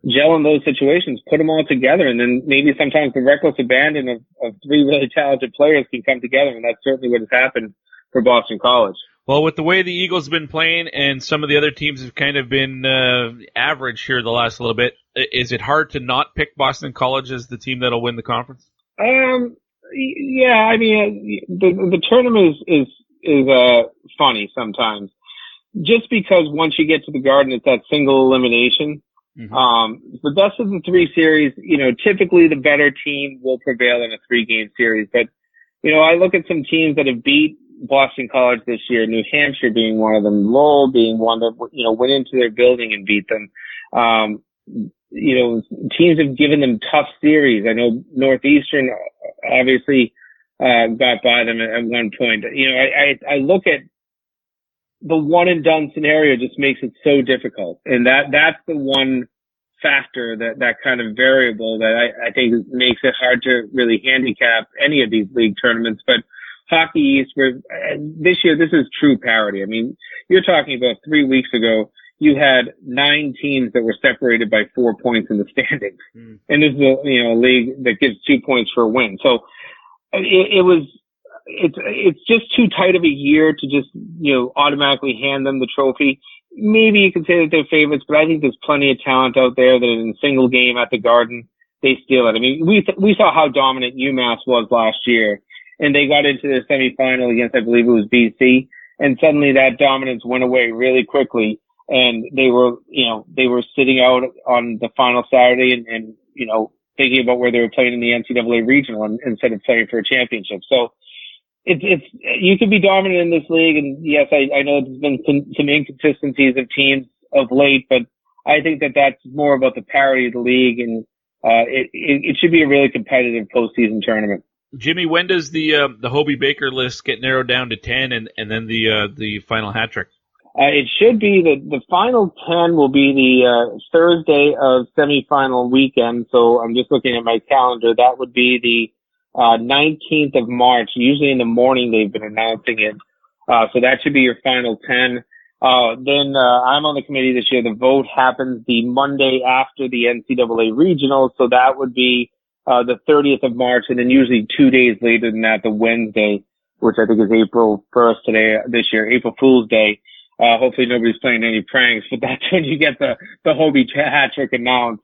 gel in those situations, put them all together. And then maybe sometimes the reckless abandon of, of three really talented players can come together. And that's certainly what has happened for Boston College. Well, with the way the Eagles have been playing and some of the other teams have kind of been uh, average here the last little bit, is it hard to not pick Boston College as the team that'll win the conference? Um, yeah, I mean, the the tournament is is is uh funny sometimes, just because once you get to the Garden, it's that single elimination. Mm-hmm. Um, the best of the three series, you know, typically the better team will prevail in a three game series. But, you know, I look at some teams that have beat Boston College this year, New Hampshire being one of them, Lowell being one that, you know, went into their building and beat them. Um, you know, teams have given them tough series. I know Northeastern obviously, uh, got by them at, at one point. You know, I, I, I look at the one and done scenario just makes it so difficult. And that, that's the one factor that, that kind of variable that I, I think makes it hard to really handicap any of these league tournaments. But Hockey East, where this year, this is true parity. I mean, you're talking about three weeks ago, you had nine teams that were separated by four points in the standings. Mm. And this is a, you know, a league that gives two points for a win. So it, it was, it's, it's just too tight of a year to just, you know, automatically hand them the trophy. Maybe you could say that they're favorites, but I think there's plenty of talent out there that in a single game at the Garden, they steal it. I mean, we, th- we saw how dominant UMass was last year and they got into the semifinal against, I believe it was BC, and suddenly that dominance went away really quickly, and they were, you know, they were sitting out on the final Saturday and, and you know, thinking about where they were playing in the NCAA regional and, instead of playing for a championship. So it's, it's, you can be dominant in this league. And yes, I, I know there's been some, some inconsistencies of teams of late, but I think that that's more about the parity of the league and, uh, it, it, it should be a really competitive postseason tournament. Jimmy, when does the uh, the Hobey Baker list get narrowed down to ten, and and then the uh, the final hat trick? Uh, it should be the the final ten will be the uh, Thursday of semifinal weekend. So I'm just looking at my calendar. That would be the uh, 19th of March. Usually in the morning they've been announcing it. Uh, so that should be your final ten. Uh, then uh, I'm on the committee this year. The vote happens the Monday after the NCAA regional, so that would be uh, the 30th of March, and then usually two days later than that, the Wednesday, which I think is April 1st today, this year, April Fool's Day. Uh, hopefully nobody's playing any pranks, but that's when you get the, the Hobey hat trick announced.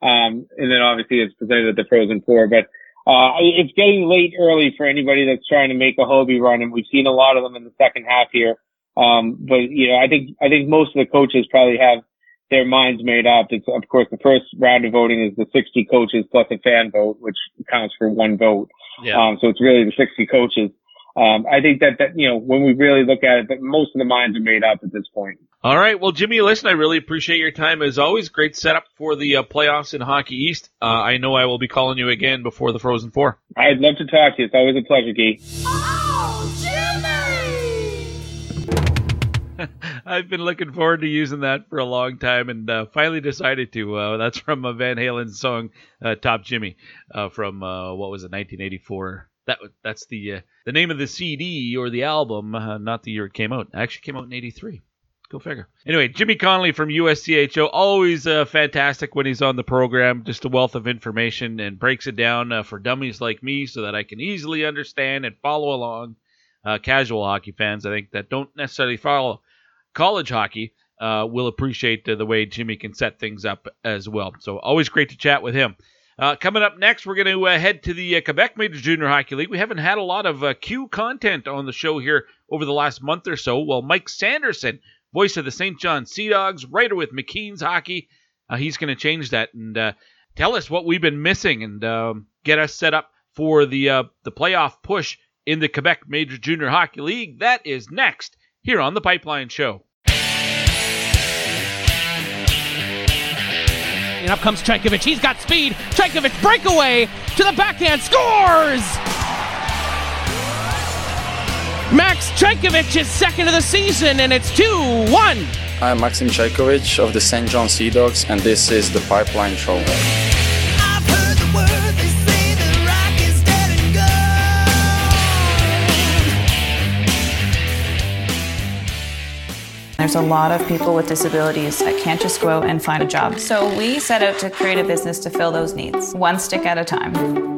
Um, and then obviously it's presented at the Frozen Four, but, uh, it's getting late early for anybody that's trying to make a Hobey run, and we've seen a lot of them in the second half here. Um, but, you know, I think, I think most of the coaches probably have their minds made up. It's of course the first round of voting is the 60 coaches plus a fan vote, which counts for one vote. Yeah. Um, so it's really the 60 coaches. um, I think that, that, you know, when we really look at it, that most of the minds are made up at this point. All right. Well, Jimmy, listen, I really appreciate your time as always. Great setup for the uh, playoffs in Hockey East. Uh, I know I will be calling you again before the Frozen Four. I'd love to talk to you. It's always a pleasure, Guy. I've been looking forward to using that for a long time, and uh, finally decided to. Uh, that's from a Van Halen song, uh, "Top Jimmy," uh, from uh, what was it, 1984. That that's the uh, the name of the CD or the album, not the year it came out. It actually came out in '83. Go figure. Anyway, Jimmy Connelly from USCHO, always fantastic when he's on the program. Just a wealth of information and breaks it down for dummies like me, so that I can easily understand and follow along. casual hockey fans, I think, that don't necessarily follow college hockey uh, will appreciate uh, the way Jimmy can set things up as well. So always great to chat with him. Uh, coming up next, we're going to uh, head to the uh, Quebec Major Junior Hockey League. We haven't had a lot of uh, Q content on the show here over the last month or so. Well, Mike Sanderson, voice of the St. John Sea Dogs, writer with McKeen's Hockey, he's going to change that and tell us what we've been missing and um, get us set up for the the playoff push in the Quebec Major Junior Hockey League. That is next here on the Pipeline Show. And up comes Trenkovic. He's got speed. Trenkovic breakaway to the backhand. Scores! Max Trenkovic is second of the season, and it's 2 1. I'm Maxim Chaykovich of the St. John Sea Dogs, and this is the Pipeline Show. There's a lot of people with disabilities that can't just go out and find a job. So we set out to create a business to fill those needs, one stick at a time.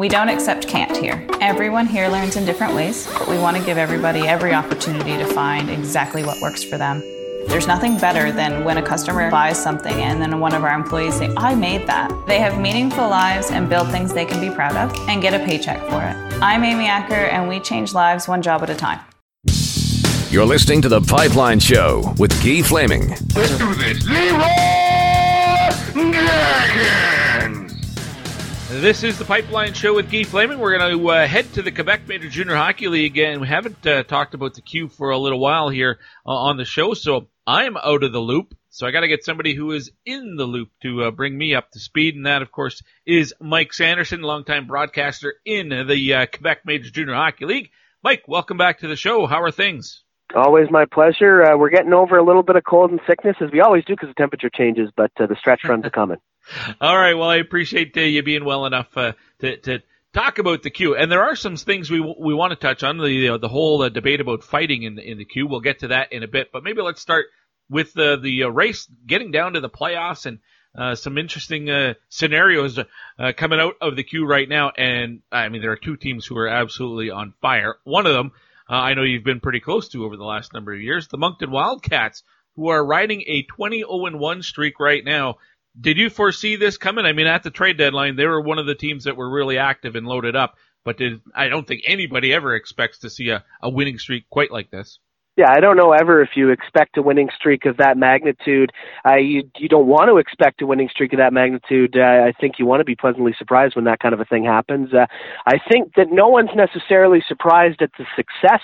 We don't accept can't here. Everyone here learns in different ways, but we want to give everybody every opportunity to find exactly what works for them. There's nothing better than when a customer buys something and then one of our employees say, I made that. They have meaningful lives and build things they can be proud of and get a paycheck for it. I'm Amy Acker and we change lives one job at a time. You're listening to The Pipeline Show with Guy Flaming. Let's do this. Leroy This is the Pipeline Show with Guy Flaming. We're going to uh, head to the Quebec Major Junior Hockey League, and we haven't uh, talked about the Q for a little while here uh, on the show, so I'm out of the loop. So I got to get somebody who is in the loop to uh, bring me up to speed, and that, of course, is Mike Sanderson, longtime broadcaster in the uh, Quebec Major Junior Hockey League. Mike, welcome back to the show. How are things? Always my pleasure. Uh, we're getting over a little bit of cold and sickness as we always do because the temperature changes, but the stretch runs are coming. All right. Well, I appreciate uh, you being well enough uh, to to talk about the Q. And there are some things we we want to touch on the the whole uh, debate about fighting in the, in the Q. We'll get to that in a bit, but maybe let's start with uh, the race getting down to the playoffs and. Uh, some interesting uh, scenarios uh, coming out of the Q right now, and I mean there are two teams who are absolutely on fire. One of them I know you've been pretty close to over the last number of years, the Moncton Wildcats, who are riding a 20 0 1 streak right now. Did you foresee this coming? I mean, at the trade deadline, they were one of the teams that were really active and loaded up. But did, I don't think anybody ever expects to see a, a winning streak quite like this. Yeah, I don't know ever if you expect a winning streak of that magnitude. Uh, you you don't want to expect a winning streak of that magnitude. Uh, I think you want to be pleasantly surprised when that kind of a thing happens. Uh, I think that no one's necessarily surprised at the success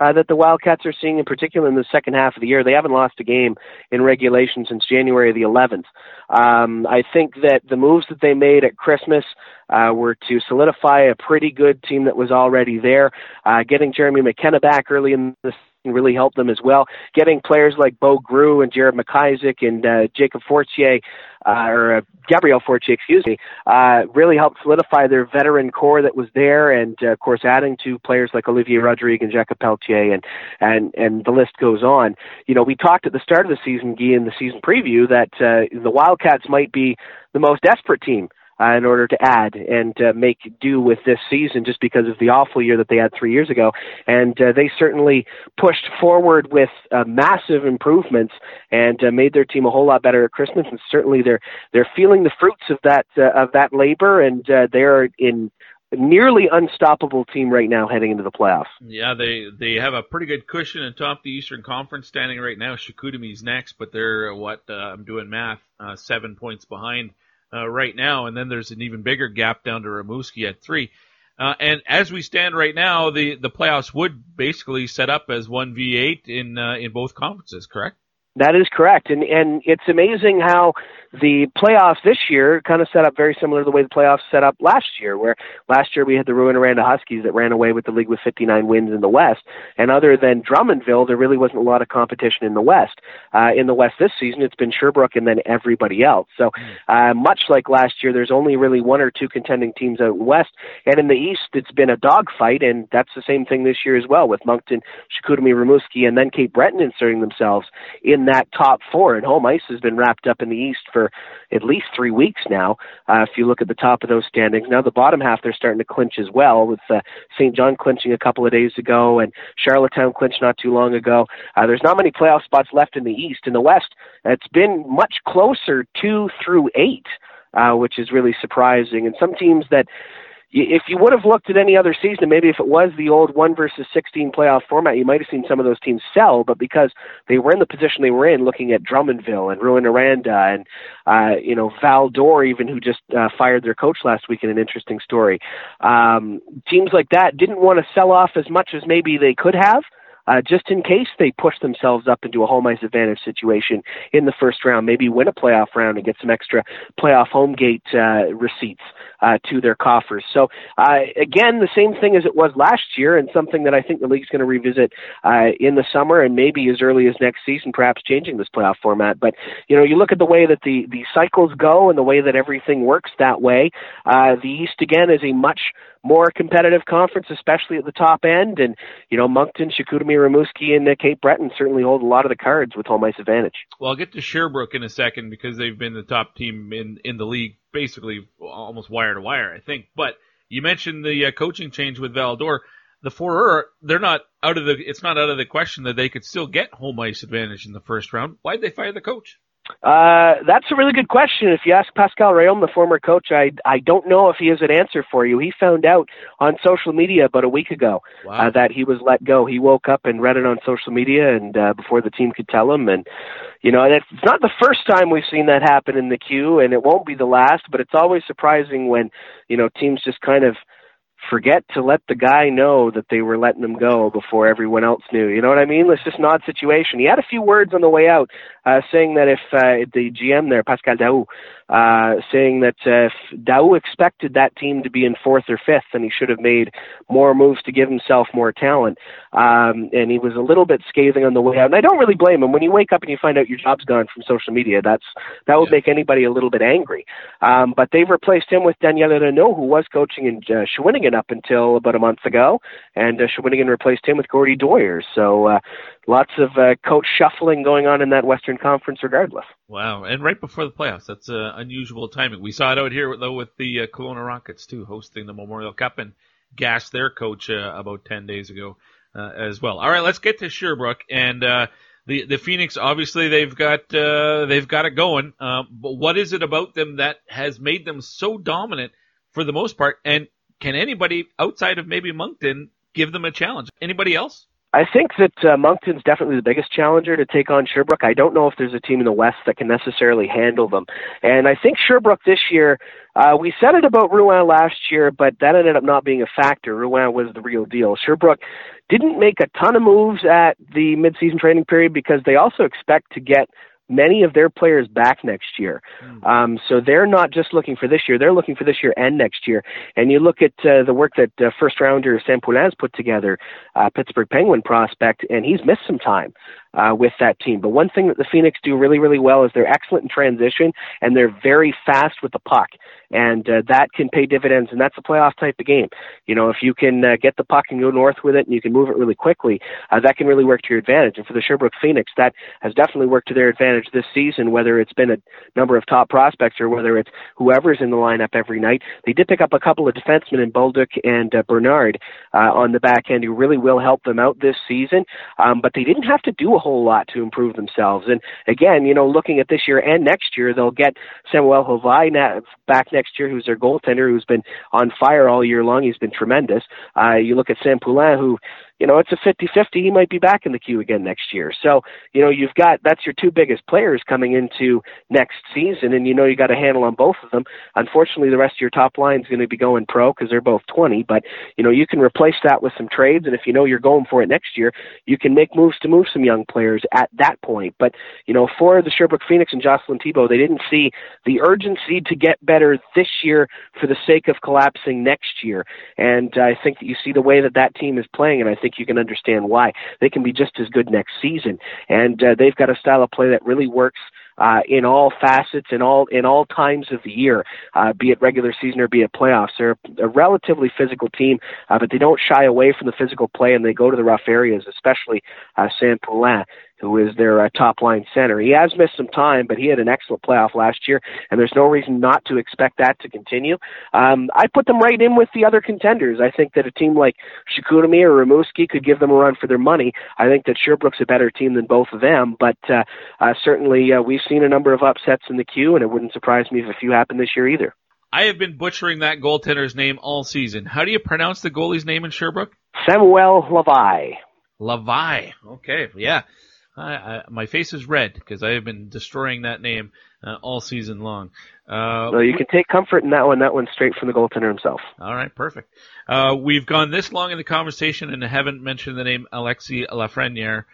uh, that the Wildcats are seeing, in particular in the second half of the year. They haven't lost a game in regulation since January the 11th. Um, I think that the moves that they made at Christmas uh, were to solidify a pretty good team that was already there. Uh, getting Jeremy McKenna back early in the really help them as well. Getting players like Bo Grew and Jared McIsaac and uh, Jacob Fortier, uh, or uh, Gabriel Fortier, excuse me, uh, really helped solidify their veteran core that was there, and uh, of course adding to players like Olivier Rodrigue and Jacob Pelletier, and and and the list goes on. You know, we talked at the start of the season, Guy, in the season preview, that uh, the Wildcats might be the most desperate team uh, in order to add and uh, make do with this season just because of the awful year that they had three years ago. And uh, they certainly pushed forward with uh, massive improvements and uh, made their team a whole lot better at Christmas. And certainly they're they're feeling the fruits of that uh, of that labor, and uh, they're in nearly unstoppable team right now heading into the playoffs. Yeah, they they have a pretty good cushion atop the Eastern Conference standing right now. Chicoutimi's next, but they're what uh, I'm doing math, uh, seven points behind uh, right now, and then there's an even bigger gap down to Rimouski at three. Uh, and as we stand right now, the, the playoffs would basically set up as one v eight in uh, in both conferences, correct? That is correct, and and it's amazing how the playoffs this year kind of set up very similar to the way the playoffs set up last year, where last year we had the Rouyn-Noranda Huskies that ran away with the league with 59 wins in the West, and other than Drummondville, there really wasn't a lot of competition in the West. Uh, in the West this season, it's been Sherbrooke and then everybody else. So uh, much like last year, there's only really one or two contending teams out West, and in the East, it's been a dogfight, and that's the same thing this year as well, with Moncton, Chicoutimi, Rimouski, and then Cape Breton inserting themselves in that top four. And home ice has been wrapped up in the East for for at least three weeks now. Uh, if you look at the top of those standings, now the bottom half they're starting to clinch as well, with uh, St. John clinching a couple of days ago and Charlottetown clinched not too long ago. Uh, there's not many playoff spots left in the East. In the West, it's been much closer two through eight. Uh, which is really surprising. And some teams that if you would have looked at any other season, maybe if it was the old one versus sixteen playoff format, you might have seen some of those teams sell. But because they were in the position they were in, looking at Drummondville and Rouyn-Noranda and uh, you know Val-d'Or, even who just uh, fired their coach last week in an interesting story, um, teams like that didn't want to sell off as much as maybe they could have uh, just in case they push themselves up into a home ice advantage situation in the first round, maybe win a playoff round and get some extra playoff home gate uh, receipts uh, to their coffers. So uh, again, the same thing as it was last year, and something that I think the league's going to revisit uh, in the summer and maybe as early as next season, perhaps changing this playoff format. But you know, you look at the way that the the cycles go and the way that everything works that way. Uh, the East again is a much more competitive conference, especially at the top end. And, you know, Moncton, Chicoutimi, Rimouski, and uh, Cape Breton certainly hold a lot of the cards with home ice advantage. Well, I'll get to Sherbrooke in a second because they've been the top team in, in the league basically almost wire to wire, I think. But you mentioned the uh, coaching change with Val-d'Or. The four they're not out of the. It's not out of the question that they could still get home ice advantage in the first round. Why'd they fire the coach? Uh, that's a really good question. If you ask Pascal Rhéaume, the former coach, I I don't know if he has an answer for you. He found out on social media about a week ago wow. uh, that he was let go. He woke up and read it on social media, and uh, before the team could tell him, and you know, and it's not the first time we've seen that happen in the queue, and it won't be the last. But it's always surprising when you know teams just kind of forget to let the guy know that they were letting him go before everyone else knew. You know what I mean? It's just an odd situation. He had a few words on the way out, uh, saying that if uh, the GM there, Pascal Daoust, uh, saying that uh, if Daoust expected that team to be in fourth or fifth, then he should have made more moves to give himself more talent. Um, and he was a little bit scathing on the way out. And I don't really blame him. When you wake up and you find out your job's gone from social media, that's that would yeah. make anybody a little bit angry. Um, but they've replaced him with Daniel Renaud, who was coaching in uh, Shawinigan up until about a month ago, and uh, Shawinigan replaced him with Gordie Dwyer. So uh, lots of uh, coach shuffling going on in that Western Conference, regardless. Wow! And right before the playoffs, that's uh, unusual timing. We saw it out here though with the uh, Kelowna Rockets too, hosting the Memorial Cup and gassed their coach uh, about ten days ago uh, as well. All right, let's get to Sherbrooke and. Uh, the, the Phoenix obviously they've got uh, they've got it going, uh, but what is it about them that has made them so dominant for the most part? And can anybody outside of maybe Moncton give them a challenge? Anybody else? I think that uh, Moncton's definitely the biggest challenger to take on Sherbrooke. I don't know if there's a team in the West that can necessarily handle them. And I think Sherbrooke this year, uh, we said it about Rouyn last year, but that ended up not being a factor. Rouyn was the real deal. Sherbrooke didn't make a ton of moves at the midseason training period because they also expect to get many of their players back next year. Mm. Um, so they're not just looking for this year; they're looking for this year and next year. And you look at uh, the work that uh, first rounder Sam Poulin's put together, uh, Pittsburgh Penguin prospect, and he's missed some time. Uh, with that team. But one thing that the Phoenix do really, really well is they're excellent in transition and they're very fast with the puck. And uh, that can pay dividends, and that's a playoff type of game. You know, if you can uh, get the puck and go north with it, and you can move it really quickly, uh, that can really work to your advantage. And for the Sherbrooke Phoenix, that has definitely worked to their advantage this season. Whether it's been a number of top prospects or whether it's whoever's in the lineup every night, they did pick up a couple of defensemen in Bolduc and uh, Bernard uh, on the back end who really will help them out this season. Um, but they didn't have to do a whole lot to improve themselves. And again, you know, looking at this year and next year, they'll get Samuel Hlavaj back next year, who's their goaltender, who's been on fire all year long. He's been tremendous. Uh, you look at Sam Poulin, who you know, it's a 50-50. He might be back in the queue again next year. So, you know, you've got that's your two biggest players coming into next season, and you know you got a handle on both of them. Unfortunately, the rest of your top line is going to be going pro because they're both 20. But you know, you can replace that with some trades, and if you know you're going for it next year, you can make moves to move some young players at that point. But you know, for the Sherbrooke Phoenix and Jocelyn Thibault, they didn't see the urgency to get better this year for the sake of collapsing next year. And uh, I think that you see the way that that team is playing, and I think think you can understand why. They can be just as good next season, and uh, they've got a style of play that really works uh, in all facets, in all in all times of the year, uh, be it regular season or be it playoffs. They're a relatively physical team, uh, but they don't shy away from the physical play and they go to the rough areas, especially uh, Sam Poulin who is their uh, top line center. He has missed some time, but he had an excellent playoff last year, and there's no reason not to expect that to continue. Um, I put them right in with the other contenders. I think that a team like Chicoutimi or Rimouski could give them a run for their money. I think that Sherbrooke's a better team than both of them, but uh, uh, certainly uh, we've seen a number of upsets in the queue, and it wouldn't surprise me if a few happen this year either. I have been butchering that goaltender's name all season. How do you pronounce the goalie's name in Sherbrooke? Samuel Hlavaj. Hlavaj. Okay, yeah. I, I, my face is red because I have been destroying that name uh, all season long. Uh, well, you can take comfort in that one. That one's straight from the goaltender himself. All right, perfect. Uh, we've gone this long in the conversation and haven't mentioned the name Alexis Lafreniere.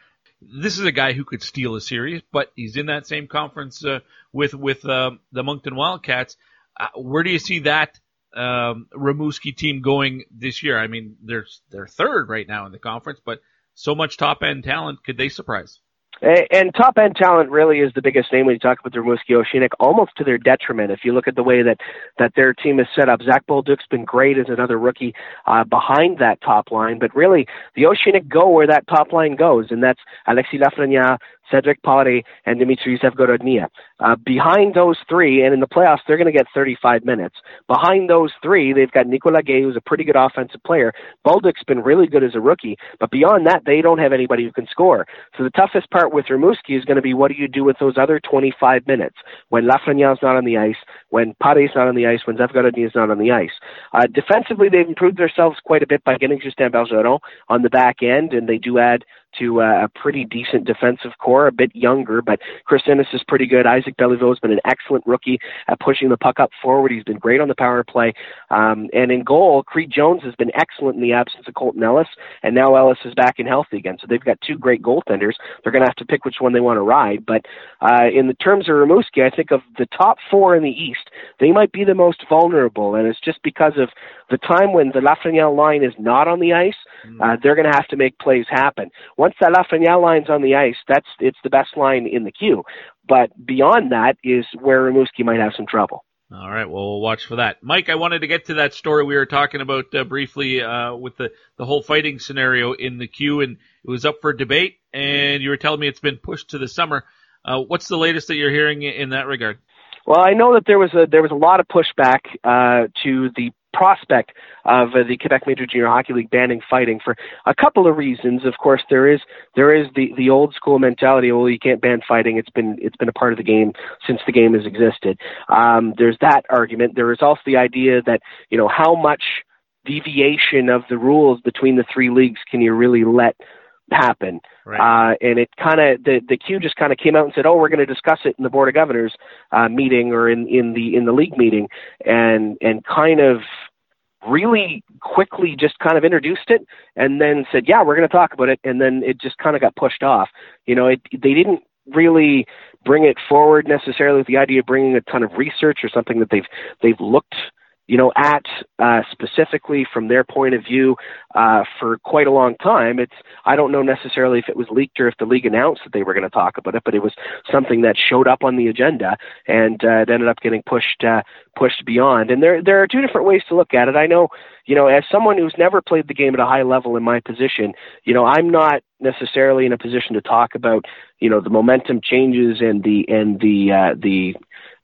This is a guy who could steal a series, but he's in that same conference uh, with with uh, the Moncton Wildcats. Uh, where do you see that um, Rimouski team going this year? I mean, they're they're third right now in the conference, but so much top end talent. Could they surprise? And top end talent really is the biggest name when you talk about the Rimouski Oceanic, almost to their detriment. If you look at the way that, that their team is set up, Zach Bolduc's been great as another rookie uh, behind that top line, but really the Oceanic go where that top line goes, and that's Alexis Lafreniere, Cedric Pare, and Dmitry Zavgorodniy. Uh, behind those three, and in the playoffs, they're going to get 35 minutes. Behind those three, they've got Nicolas Gay, who's a pretty good offensive player. Bolduc's been really good as a rookie, but beyond that, they don't have anybody who can score. So the toughest part with Rimouski is going to be what do you do with those other 25 minutes when Lafreniere's not on the ice, when Pare's not on the ice, when Zavgorodniy is not on the ice. Uh, defensively, they've improved themselves quite a bit by getting Justin Bergeron on the back end, and they do add to uh, a pretty decent defensive core, a bit younger, but Chris Ennis is pretty good. Isaac has been an excellent rookie at pushing the puck up forward. He's been great on the power play. Um, and in goal, Creed Jones has been excellent in the absence of Colten Ellis, and now Ellis is back and healthy again. So they've got two great goaltenders. They're going to have to pick which one they want to ride. But uh, in the terms of Rimouski, I think of the top four in the East, they might be the most vulnerable, and it's just because of the time when the Lafreniere line is not on the ice, mm. uh, they're going to have to make plays happen. Once that Lafreniere line's on the ice, that's it's the best line in the queue. But beyond that is where Rimouski might have some trouble. All right, well, we'll watch for that. Mike, I wanted to get to that story we were talking about uh, briefly uh, with the, the whole fighting scenario in the queue, and it was up for debate, and you were telling me it's been pushed to the summer. Uh, what's the latest that you're hearing in that regard? Well, I know that there was a there was a lot of pushback uh, to the prospect of uh, the Quebec Major Junior Hockey League banning fighting for a couple of reasons. Of course, there is there is the the old school mentality. Well, you can't ban fighting. It's been it's been a part of the game since the game has existed. Um, there's that argument. There is also the idea that you know how much deviation of the rules between the three leagues can you really let happen. Right. Uh, and it kind of the the Q just kind of came out and said, "Oh, we're going to discuss it in the board of governors uh, meeting or in in the in the league meeting," and and kind of really quickly just kind of introduced it and then said, "Yeah, we're going to talk about it," and then it just kind of got pushed off. You know, it they didn't really bring it forward necessarily with the idea of bringing a ton of research or something that they've they've looked you know, at uh, specifically from their point of view uh, for quite a long time. It's I don't know necessarily if it was leaked or if the league announced that they were going to talk about it, but it was something that showed up on the agenda and uh, it ended up getting pushed uh, pushed beyond. And there there are two different ways to look at it. I know, you know, as someone who's never played the game at a high level in my position, you know, I'm not necessarily in a position to talk about you know the momentum changes and the and the uh, the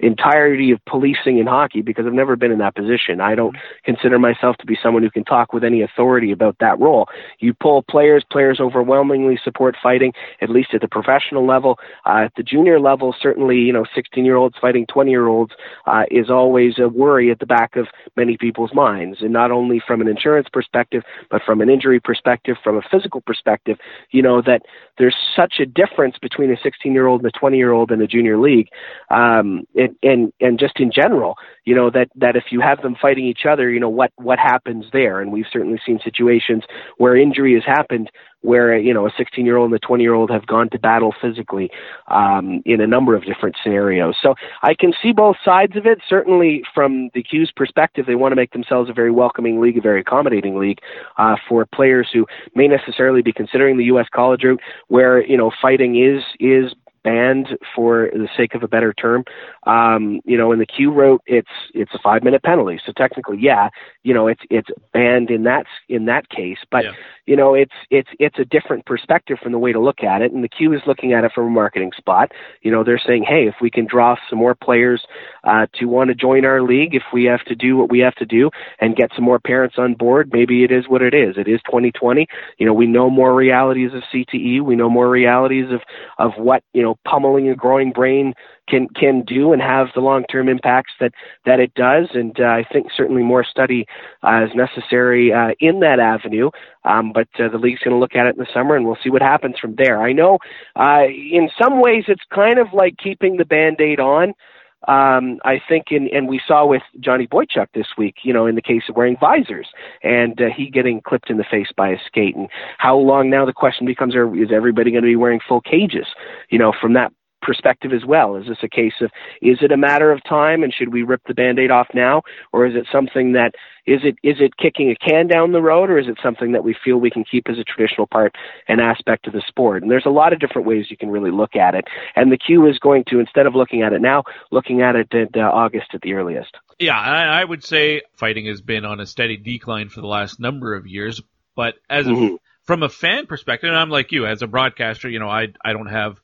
entirety of policing in hockey because I've never been in that position. I don't consider myself to be someone who can talk with any authority about that role. You pull players, players overwhelmingly support fighting, at least at the professional level. Uh, at the junior level, certainly, you know, 16 year olds fighting 20 year olds uh, is always a worry at the back of many people's minds. And not only from an insurance perspective, but from an injury perspective, from a physical perspective, you know, that there's such a difference between a 16 year old and a 20 year old in the junior league. Um, it, and and just in general, you know that that if you have them fighting each other, you know what what happens there, and we've certainly seen situations where injury has happened where you know a 16 year old and a 20 year old have gone to battle physically um, in a number of different scenarios. So I can see both sides of it. Certainly, from the Q's perspective, they want to make themselves a very welcoming league, a very accommodating league uh, for players who may necessarily be considering the U.S. college route, where you know fighting is is banned for the sake of a better term. Um, you know, in the Q wrote it's it's a five minute penalty. So technically, yeah, you know, it's it's banned in that in that case. But yeah. you know, it's it's it's a different perspective from the way to look at it. And the Q is looking at it from a marketing spot. You know, they're saying, hey, if we can draw some more players uh, to want to join our league, if we have to do what we have to do and get some more parents on board, maybe it is what it is. It is 2020. You know, we know more realities of CTE. We know more realities of of what you know pummeling a growing brain can can do and have the long term impacts that that it does. And uh, I think certainly more study uh, is necessary uh, in that avenue. Um, but uh, the league's going to look at it in the summer, and we'll see what happens from there. I know uh, in some ways it's kind of like keeping the band aid on. Um, I think, in, and we saw with Johnny Boychuk this week, you know, in the case of wearing visors and uh, he getting clipped in the face by a skate. And how long now the question becomes, is everybody going to be wearing full cages, you know, from that perspective as well? Is this a case of is it a matter of time and should we rip the band-aid off now or is it something that is it is it kicking a can down the road or is it something that we feel we can keep as a traditional part and aspect of the sport? And there's a lot of different ways you can really look at it. And the Q is going to instead of looking at it now, looking at it at uh, August at the earliest. Yeah, I, I would say fighting has been on a steady decline for the last number of years, but as mm-hmm. a, from a fan perspective, and I'm like you as a broadcaster, you know, I I don't have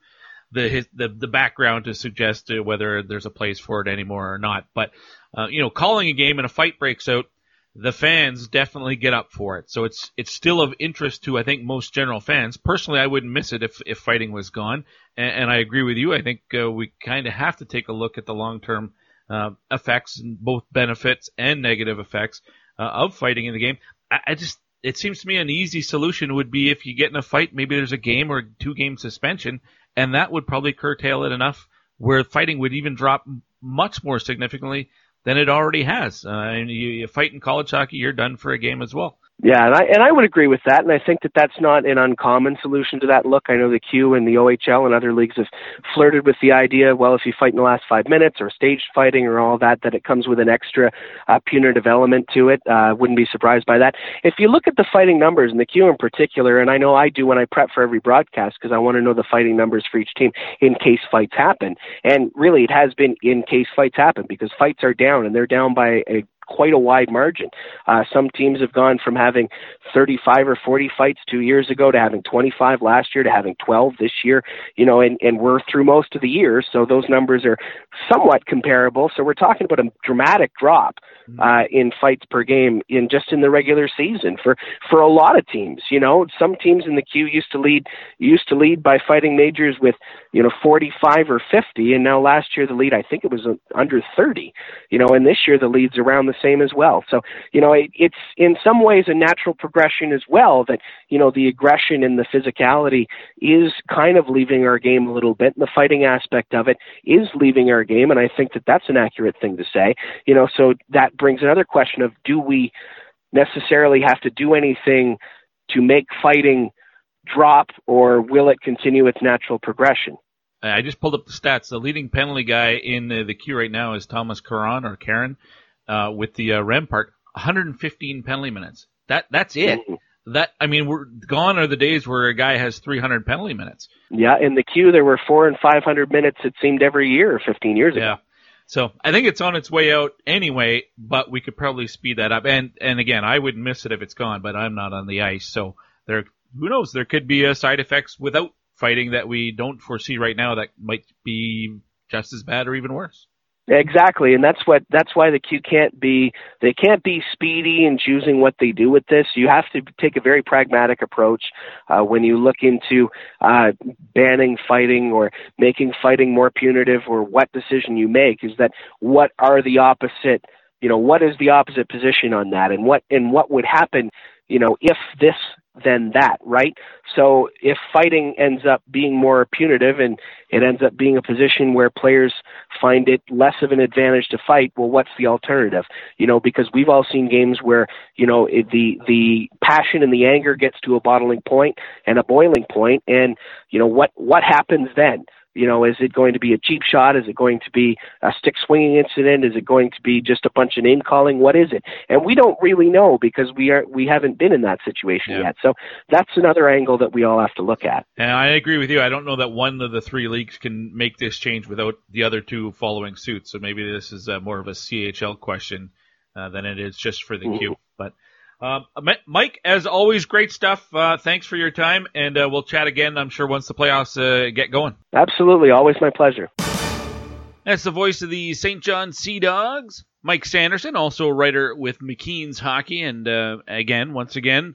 the the the background to suggest whether there's a place for it anymore or not. But uh, you know, calling a game and a fight breaks out, the fans definitely get up for it. So it's it's still of interest to I think most general fans. Personally, I wouldn't miss it if if fighting was gone. And, and I agree with you. I think uh, we kind of have to take a look at the long term uh, effects, and both benefits and negative effects uh, of fighting in the game. I, I just it seems to me an easy solution would be if you get in a fight, maybe there's a game or two game suspension, and that would probably curtail it enough where fighting would even drop much more significantly than it already has. Uh, and you, you fight in college hockey, you're done for a game as well. Yeah, and I and I would agree with that, and I think that that's not an uncommon solution to that look. I know the Q and the OHL and other leagues have flirted with the idea. Well, if you fight in the last five minutes or staged fighting or all that, that it comes with an extra uh, punitive element to it. Uh, wouldn't be surprised by that. If you look at the fighting numbers and the Q in particular, and I know I do when I prep for every broadcast because I want to know the fighting numbers for each team in case fights happen. And really, it has been in case fights happen because fights are down and they're down by a quite a wide margin. Uh, some teams have gone from having 35 or 40 fights two years ago to having 25 last year to having 12 this year. You know, and, and we're through most of the year, so those numbers are somewhat comparable. So we're talking about a dramatic drop mm-hmm. uh, in fights per game in just in the regular season for for a lot of teams. You know, some teams in the Q used to lead used to lead by fighting majors with you know 45 or 50, and now last year the lead I think it was under 30. You know, and this year the lead's around the same as well. So you know, it, it's in some ways a natural progression as well that you know the aggression and the physicality is kind of leaving our game a little bit, and the fighting aspect of it is leaving our game, and I think that that's an accurate thing to say. You know, so that brings another question of do we necessarily have to do anything to make fighting drop, or will it continue its natural progression? I just pulled up the stats. The leading penalty guy in the, the queue right now is Thomas Caron or Karen. Uh, with the uh, Rempart, 115 penalty minutes. That that's it. Mm-hmm. That I mean, we're gone are the days where a guy has 300 penalty minutes. Yeah, in the queue there were four and five hundred minutes. It seemed every year, fifteen years ago. Yeah. So I think it's on its way out anyway, but we could probably speed that up. And and again, I wouldn't miss it if it's gone, but I'm not on the ice, so there. Who knows? There could be a side effects without fighting that we don't foresee right now that might be just as bad or even worse. Exactly, and that's what that's why the Q can't be they can't be speedy in choosing what they do with this. You have to take a very pragmatic approach uh, when you look into uh, banning fighting or making fighting more punitive, or what decision you make. Is that what are the opposite? You know, what is the opposite position on that, and what and what would happen? You know, if this then that, right? So if fighting ends up being more punitive and it ends up being a position where players find it less of an advantage to fight, well, what's the alternative? You know, because we've all seen games where you know it, the the passion and the anger gets to a bottling point and a boiling point, and you know what what happens then? You know, is it going to be a cheap shot? Is it going to be a stick swinging incident? Is it going to be just a bunch of name calling? What is it? And we don't really know because we are we haven't been in that situation Yeah. yet. So that's another angle that we all have to look at. And I agree with you. I don't know that one of the three leagues can make this change without the other two following suit. So maybe this is uh, more of a CHL question uh, than it is just for the Mm-hmm. queue. But um, Mike, as always, great stuff. Uh, thanks for your time, and uh, we'll chat again. I'm sure once the playoffs uh, get going. Absolutely, always my pleasure. That's the voice of the St. John Sea Dogs, Mike Sanderson, also a writer with McKeen's Hockey, and uh, again, once again,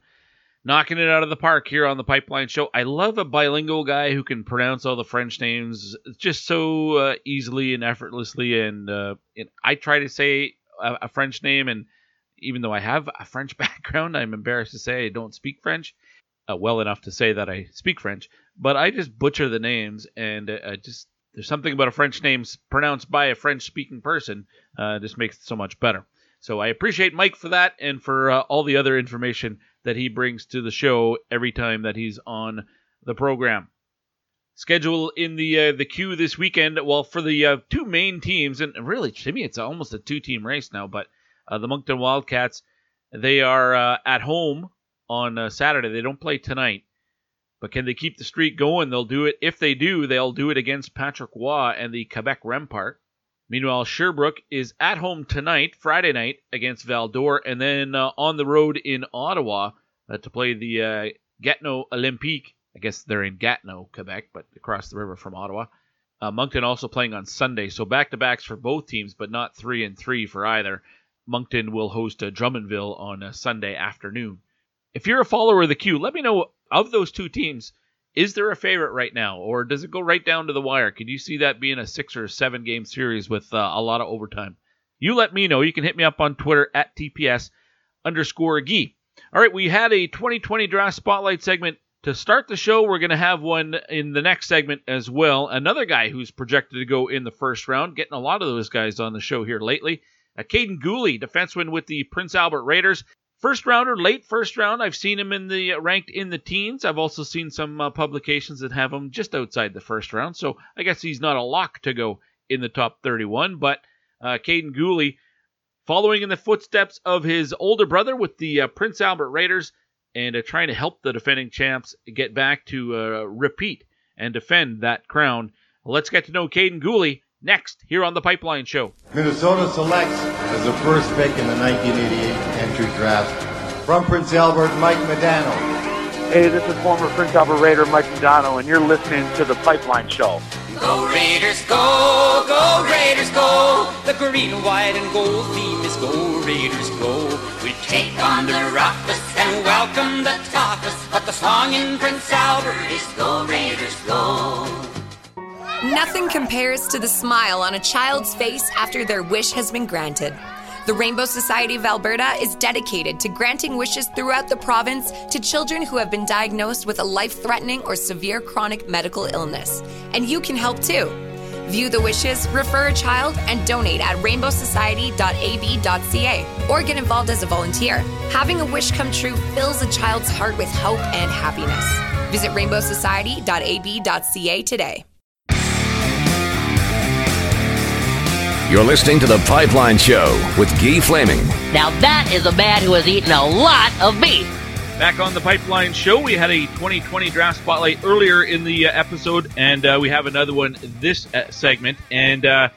knocking it out of the park here on the Pipeline Show. I love a bilingual guy who can pronounce all the French names just so uh, easily and effortlessly. And, uh, and I try to say a, a French name, and even though I have a French background, I'm embarrassed to say I don't speak French uh, well enough to say that I speak French. But I just butcher the names, and uh, I just there's something about a French name pronounced by a French speaking person uh, just makes it so much better. So I appreciate Mike for that and for uh, all the other information that he brings to the show every time that he's on the program. Schedule in the uh, the queue this weekend. Well, for the uh, two main teams, and really to me it's almost a two team race now. But uh, the Moncton Wildcats, they are uh, at home on uh, Saturday. They don't play tonight. But can they keep the streak going? They'll do it. If they do, they'll do it against Patrick Roy and the Quebec Rempart. Meanwhile, Sherbrooke is at home tonight, Friday night, against Val d'Or, and then uh, on the road in Ottawa uh, to play the uh, Gatineau Olympique. I guess they're in Gatineau, Quebec, but across the river from Ottawa. Uh, Moncton also playing on Sunday, so back to backs for both teams, but not three and three for either. Moncton will host uh, Drummondville on uh, Sunday afternoon. If you're a follower of the queue, let me know of those two teams. Is there a favorite right now, or does it go right down to the wire? Could you see that being a six or seven game series with uh, a lot of overtime? You let me know. You can hit me up on Twitter at TPS underscore Gee. All right, we had a 2020 draft spotlight segment to start the show. We're going to have one in the next segment as well. Another guy who's projected to go in the first round, getting a lot of those guys on the show here lately. Uh, Kaiden Guhle, defenseman with the Prince Albert Raiders. First rounder, late first round. I've seen him in the ranked in the teens. I've also seen some uh, publications that have him just outside the first round. So I guess he's not a lock to go in the top 31. But uh, Kaiden Guhle, following in the footsteps of his older brother with the uh, Prince Albert Raiders, and uh, trying to help the defending champs get back to uh, repeat and defend that crown. Let's get to know Kaiden Guhle next here on the Pipeline Show. Minnesota selects as the first pick in the 1988 entry draft from Prince Albert, Mike Modano. Hey, this is former Prince Albert Raider Mike Modano, and you're listening to the Pipeline Show. Go Raiders, go, go Raiders, go. The green, white, and gold theme is go Raiders, go. We take on the roughest and welcome the toughest, but the song in Prince Albert is go Raiders, go. Nothing compares to the smile on a child's face after their wish has been granted. The Rainbow Society of Alberta is dedicated to granting wishes throughout the province to children who have been diagnosed with a life threatening or severe chronic medical illness. And you can help too. View the wishes, refer a child, and donate at rainbowsociety.ab.ca or get involved as a volunteer. Having a wish come true fills a child's heart with hope and happiness. Visit rainbowsociety.ab.ca today. You're listening to The Pipeline Show with Guy Flaming. Now that is a man who has eaten a lot of beef. Back on the Pipeline Show, we had a 2020 draft spotlight earlier in the uh, episode, and uh, we have another one this uh, segment. And uh,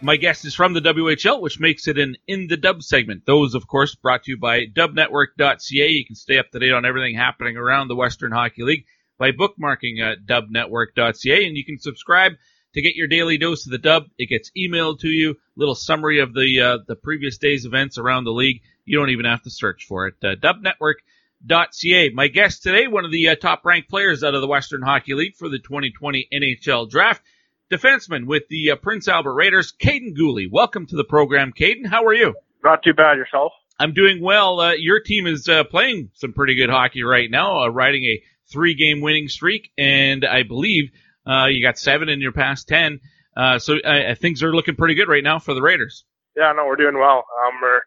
my guest is from the WHL, which makes it an In the Dub segment. Those, of course, brought to you by dubnetwork.ca. You can stay up to date on everything happening around the Western Hockey League by bookmarking uh, dubnetwork.ca, and you can subscribe to get your daily dose of the dub. It gets emailed to you, little summary of the uh, the previous day's events around the league. You don't even have to search for it. Uh, dubnetwork.ca. My guest today, one of the uh, top ranked players out of the Western Hockey League for the 2020 NHL Draft, defenseman with the uh, Prince Albert Raiders, Kaiden Guhle. Welcome to the program, Kaiden. How are you? Not too bad yourself. I'm doing well. Uh, your team is uh, playing some pretty good hockey right now, uh, riding a three game winning streak, and I believe uh, you got seven in your past ten. Uh, so uh, things are looking pretty good right now for the Raiders. Yeah, no, we're doing well. Um, we're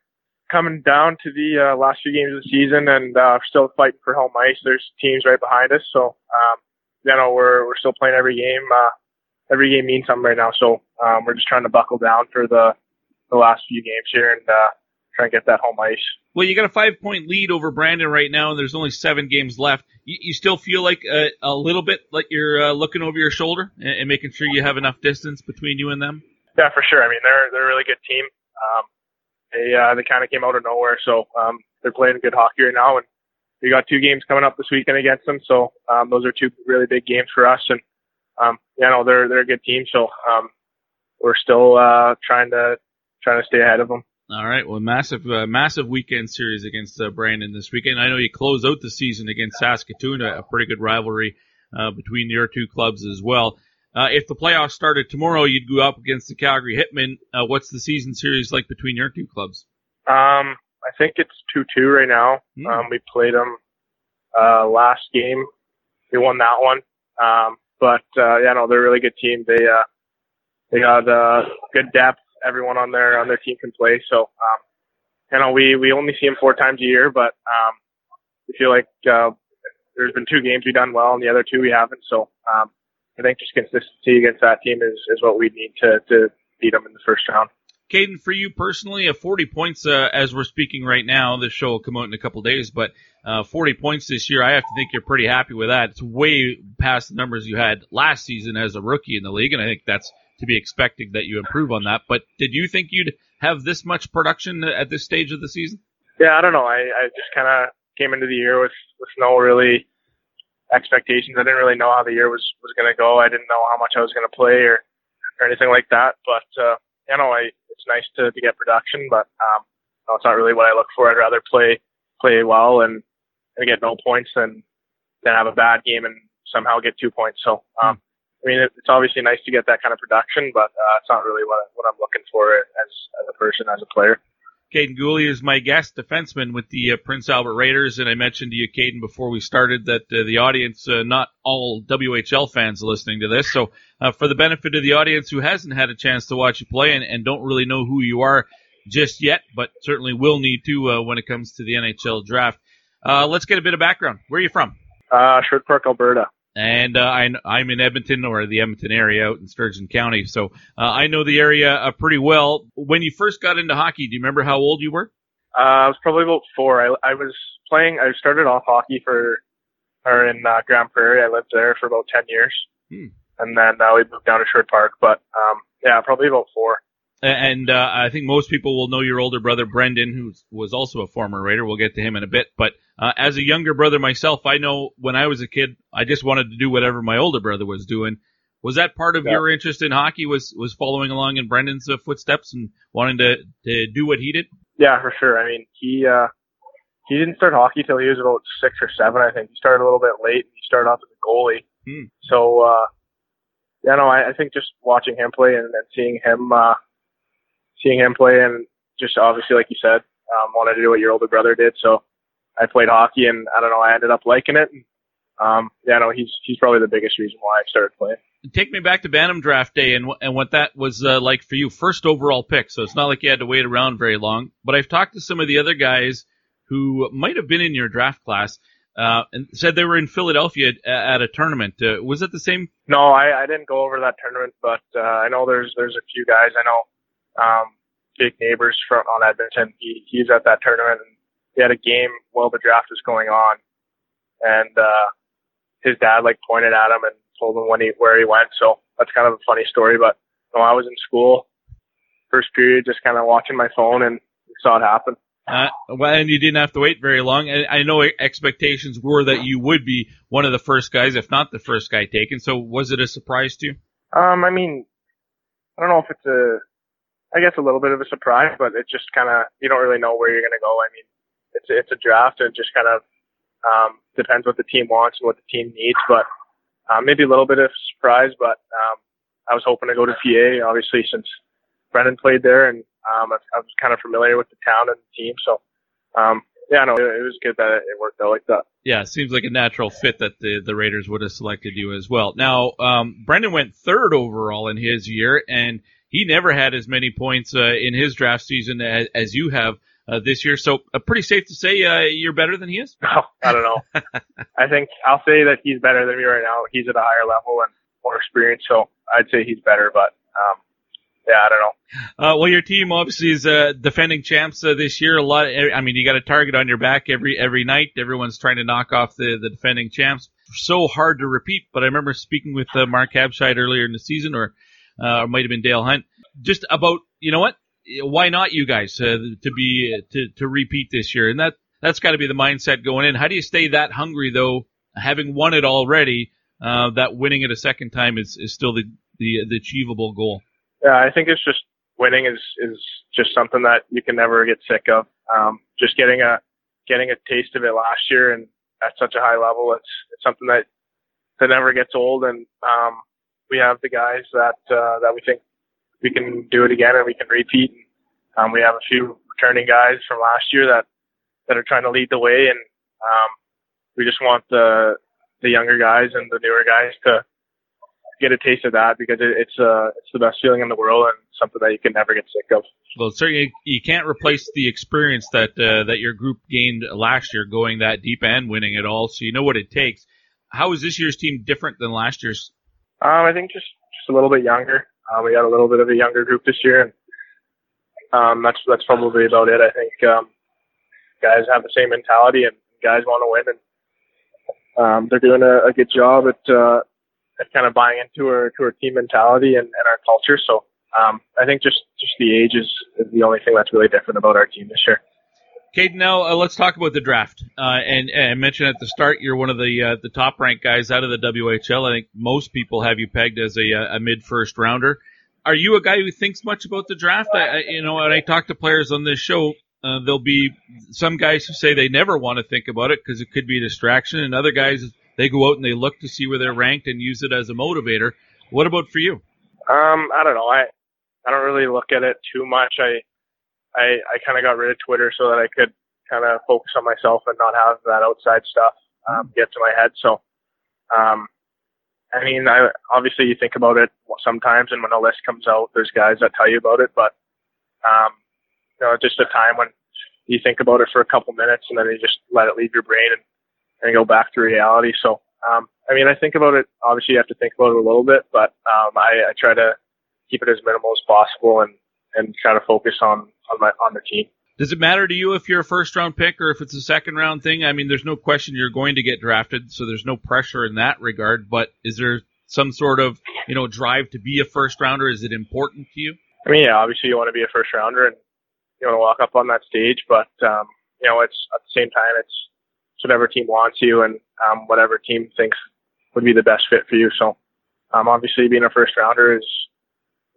coming down to the uh, last few games of the season, and uh, still fighting for home ice. There's teams right behind us, so um, you know we're we're still playing every game. Uh, every game means something right now, so um, we're just trying to buckle down for the the last few games here and uh, try and get that home ice. Well, you got a five point lead over Brandon right now, and there's only seven games left. You, you still feel like a, a, little bit like you're uh, looking over your shoulder and, and, making sure you have enough distance between you and them. Yeah, for sure. I mean, they're they're a really good team. Um, they uh, they kind of came out of nowhere, so um, they're playing good hockey right now, and we got two games coming up this weekend against them. So um, those are two really big games for us, and um, you know they're they're a good team. So um, we're still uh, trying to trying to stay ahead of them. All right. Well, massive, uh, massive weekend series against uh, Brandon this weekend. I know you close out the season against Saskatoon, a, a pretty good rivalry uh, between your two clubs as well. Uh, if the playoffs started tomorrow, you'd go up against the Calgary Hitmen. Uh, what's the season series like between your two clubs? Um, I think it's two-two right now. Mm. Um, we played them uh, last game. We won that one. Um, but yeah, no, they're a really good team. They they got good depth everyone on their on their team can play. So, um, you know, we we only see him four times a year, but um, we feel like uh, there's been two games we've done well, and the other two we haven't. So, um, I think just consistency against that team is is what we need to to beat them in the first round. Kaiden, for you personally, a 40 points uh, as we're speaking right now. This show will come out in a couple days, but uh, 40 points this year, I have to think you're pretty happy with that. It's way past the numbers you had last season as a rookie in the league, and I think that's to be expecting that you improve on that. But did you think you'd have this much production at this stage of the season? Yeah, I don't know. I, I just kind of came into the year with, with no really expectations. I didn't really know how the year was, was going to go. I didn't know how much I was going to play or, or anything like that. But, uh, you know, I, it's nice to, to get production, but, um, no, it's not really what I look for. I'd rather play, play well and, and get no points than, than have a bad game and somehow get two points. So, um, I mean, it's obviously nice to get that kind of production, but uh, it's not really what, what I'm looking for as, as a person, as a player. Kaiden Guhle is my guest defenseman with the uh, Prince Albert Raiders, and I mentioned to you, Kaiden, before we started that uh, the audience, uh, not all WHL fans, are listening to this. So, uh, for the benefit of the audience who hasn't had a chance to watch you play and, and don't really know who you are just yet, but certainly will need to uh, when it comes to the NHL draft, uh, let's get a bit of background. Where are you from? Uh, Sherwood Park, Alberta and uh, I, I'm in Edmonton or the Edmonton area out in Sturgeon County, so uh, I know the area uh, pretty well. When you first got into hockey, do you remember how old you were? Uh, I was probably about four. I, I was playing. I started off hockey for, or in uh, Grande Prairie. I lived there for about ten years, hmm. and then uh, we moved down to Sherwood Park. But um, yeah, probably about four. And uh, I think most people will know your older brother Brendan, who was also a former Raider. We'll get to him in a bit. But uh, as a younger brother myself, I know when I was a kid, I just wanted to do whatever my older brother was doing. Was that part of yeah. your interest in hockey? Was was following along in Brendan's uh, footsteps and wanting to to do what he did? Yeah, for sure. I mean, he uh, he didn't start hockey till he was about six or seven. I think he started a little bit late. He started off as a goalie. Hmm. So, uh, yeah, no, I, I think just watching him play and, and seeing him uh, seeing him play and just obviously, like you said, um, wanted to do what your older brother did. So I played hockey and I don't know, I ended up liking it. And, um, yeah, no, he's, he's probably the biggest reason why I started playing. Take me back to Bantam draft day and, and what that was uh, like for you. First overall pick. So it's not like you had to wait around very long, but I've talked to some of the other guys who might have been in your draft class. Uh, and said they were in Philadelphia at, at a tournament. Uh, was it the same? No, I, I didn't go over that tournament, but uh, I know there's there's a few guys. I know um, Jake Neighbors from on Edmonton. He he's at that tournament and he had a game while the draft was going on, and uh, his dad like pointed at him and told him when he where he went. So that's kind of a funny story. But you know, I was in school, first period, just kind of watching my phone and saw it happen. Uh, well, and you didn't have to wait very long. And I know expectations were that you would be one of the first guys, if not the first guy taken. So was it a surprise to you? Um, I mean, I don't know if it's a, I guess a little bit of a surprise, but it just kind of you don't really know where you're going to go. I mean, it's it's a draft, and it just kind of um, depends what the team wants and what the team needs. But um, maybe a little bit of surprise, but um, I was hoping to go to PA, obviously, since Brendan played there, and um, I, I was kind of familiar with the town and the team. So, um, yeah, no, it, it was good that it worked out like that. Yeah, it seems like a natural fit that the, the Raiders would have selected you as well. Now, um, Brendan went third overall in his year, and he never had as many points uh, in his draft season as, as you have uh, this year. So, uh, pretty safe to say uh, you're better than he is. Oh, I don't know. I think I'll say that he's better than me right now. He's at a higher level and more experience, so I'd say he's better. But um, yeah, I don't know. Uh, well, your team obviously is uh, defending champs uh, this year. A lot. I mean, you got a target on your back every every night. Everyone's trying to knock off the the defending champs. So hard to repeat. But I remember speaking with uh, Mark Habscheid earlier in the season, or uh, might have been Dale Hunt, just about you know what why not you guys uh, to be to to repeat this year? And that that's got to be the mindset going in. How do you stay that hungry though, having won it already? Uh, that winning it a second time is, is still the, the the achievable goal. Yeah, I think it's just winning is is just something that you can never get sick of. Um, just getting a getting a taste of it last year and at such a high level, it's it's something that that never gets old. And um, we have the guys that uh, that we think we can do it again and we can repeat. Um, we have a few returning guys from last year that that are trying to lead the way, and um, we just want the the younger guys and the newer guys to get a taste of that because it, it's uh it's the best feeling in the world and something that you can never get sick of. Well, certainly you can't replace the experience that uh, that your group gained last year, going that deep and winning it all. So you know what it takes. How is this year's team different than last year's? Um, I think just just a little bit younger. Uh, we got a little bit of a younger group this year, and um, that's that's probably about it. I think um, guys have the same mentality, and guys want to win, and um, they're doing a, a good job at uh, at kind of buying into our to our team mentality and, and our culture. So um, I think just just the age is, is the only thing that's really different about our team this year. Kaiden, now uh, let's talk about the draft. Uh, and, and I mentioned at the start you're one of the uh, the top ranked guys out of the WHL. I think most people have you pegged as a, a mid first rounder. Are you a guy who thinks much about the draft? I, I, you know, when I talk to players on this show, uh, there'll be some guys who say they never want to think about it because it could be a distraction, and other guys they go out and they look to see where they're ranked and use it as a motivator. What about for you? Um, I don't know. I I don't really look at it too much. I I, I kind of got rid of Twitter so that I could kind of focus on myself and not have that outside stuff um, get to my head. So, um, I mean, I, obviously you think about it sometimes, and when a list comes out, there's guys that tell you about it, but um, you know, just a time when you think about it for a couple minutes and then you just let it leave your brain and, and go back to reality. So, um, I mean, I think about it. Obviously, you have to think about it a little bit, but um, I, I try to keep it as minimal as possible and and try to focus on on my on the team. Does it matter to you if you're a first round pick or if it's a second round thing? I mean, there's no question you're going to get drafted, so there's no pressure in that regard. But is there some sort of you know drive to be a first rounder? Is it important to you? I mean, yeah, obviously you want to be a first rounder and you want to walk up on that stage, but um, you know, it's at the same time it's, it's whatever team wants you and um, whatever team thinks would be the best fit for you. So, um, obviously being a first rounder is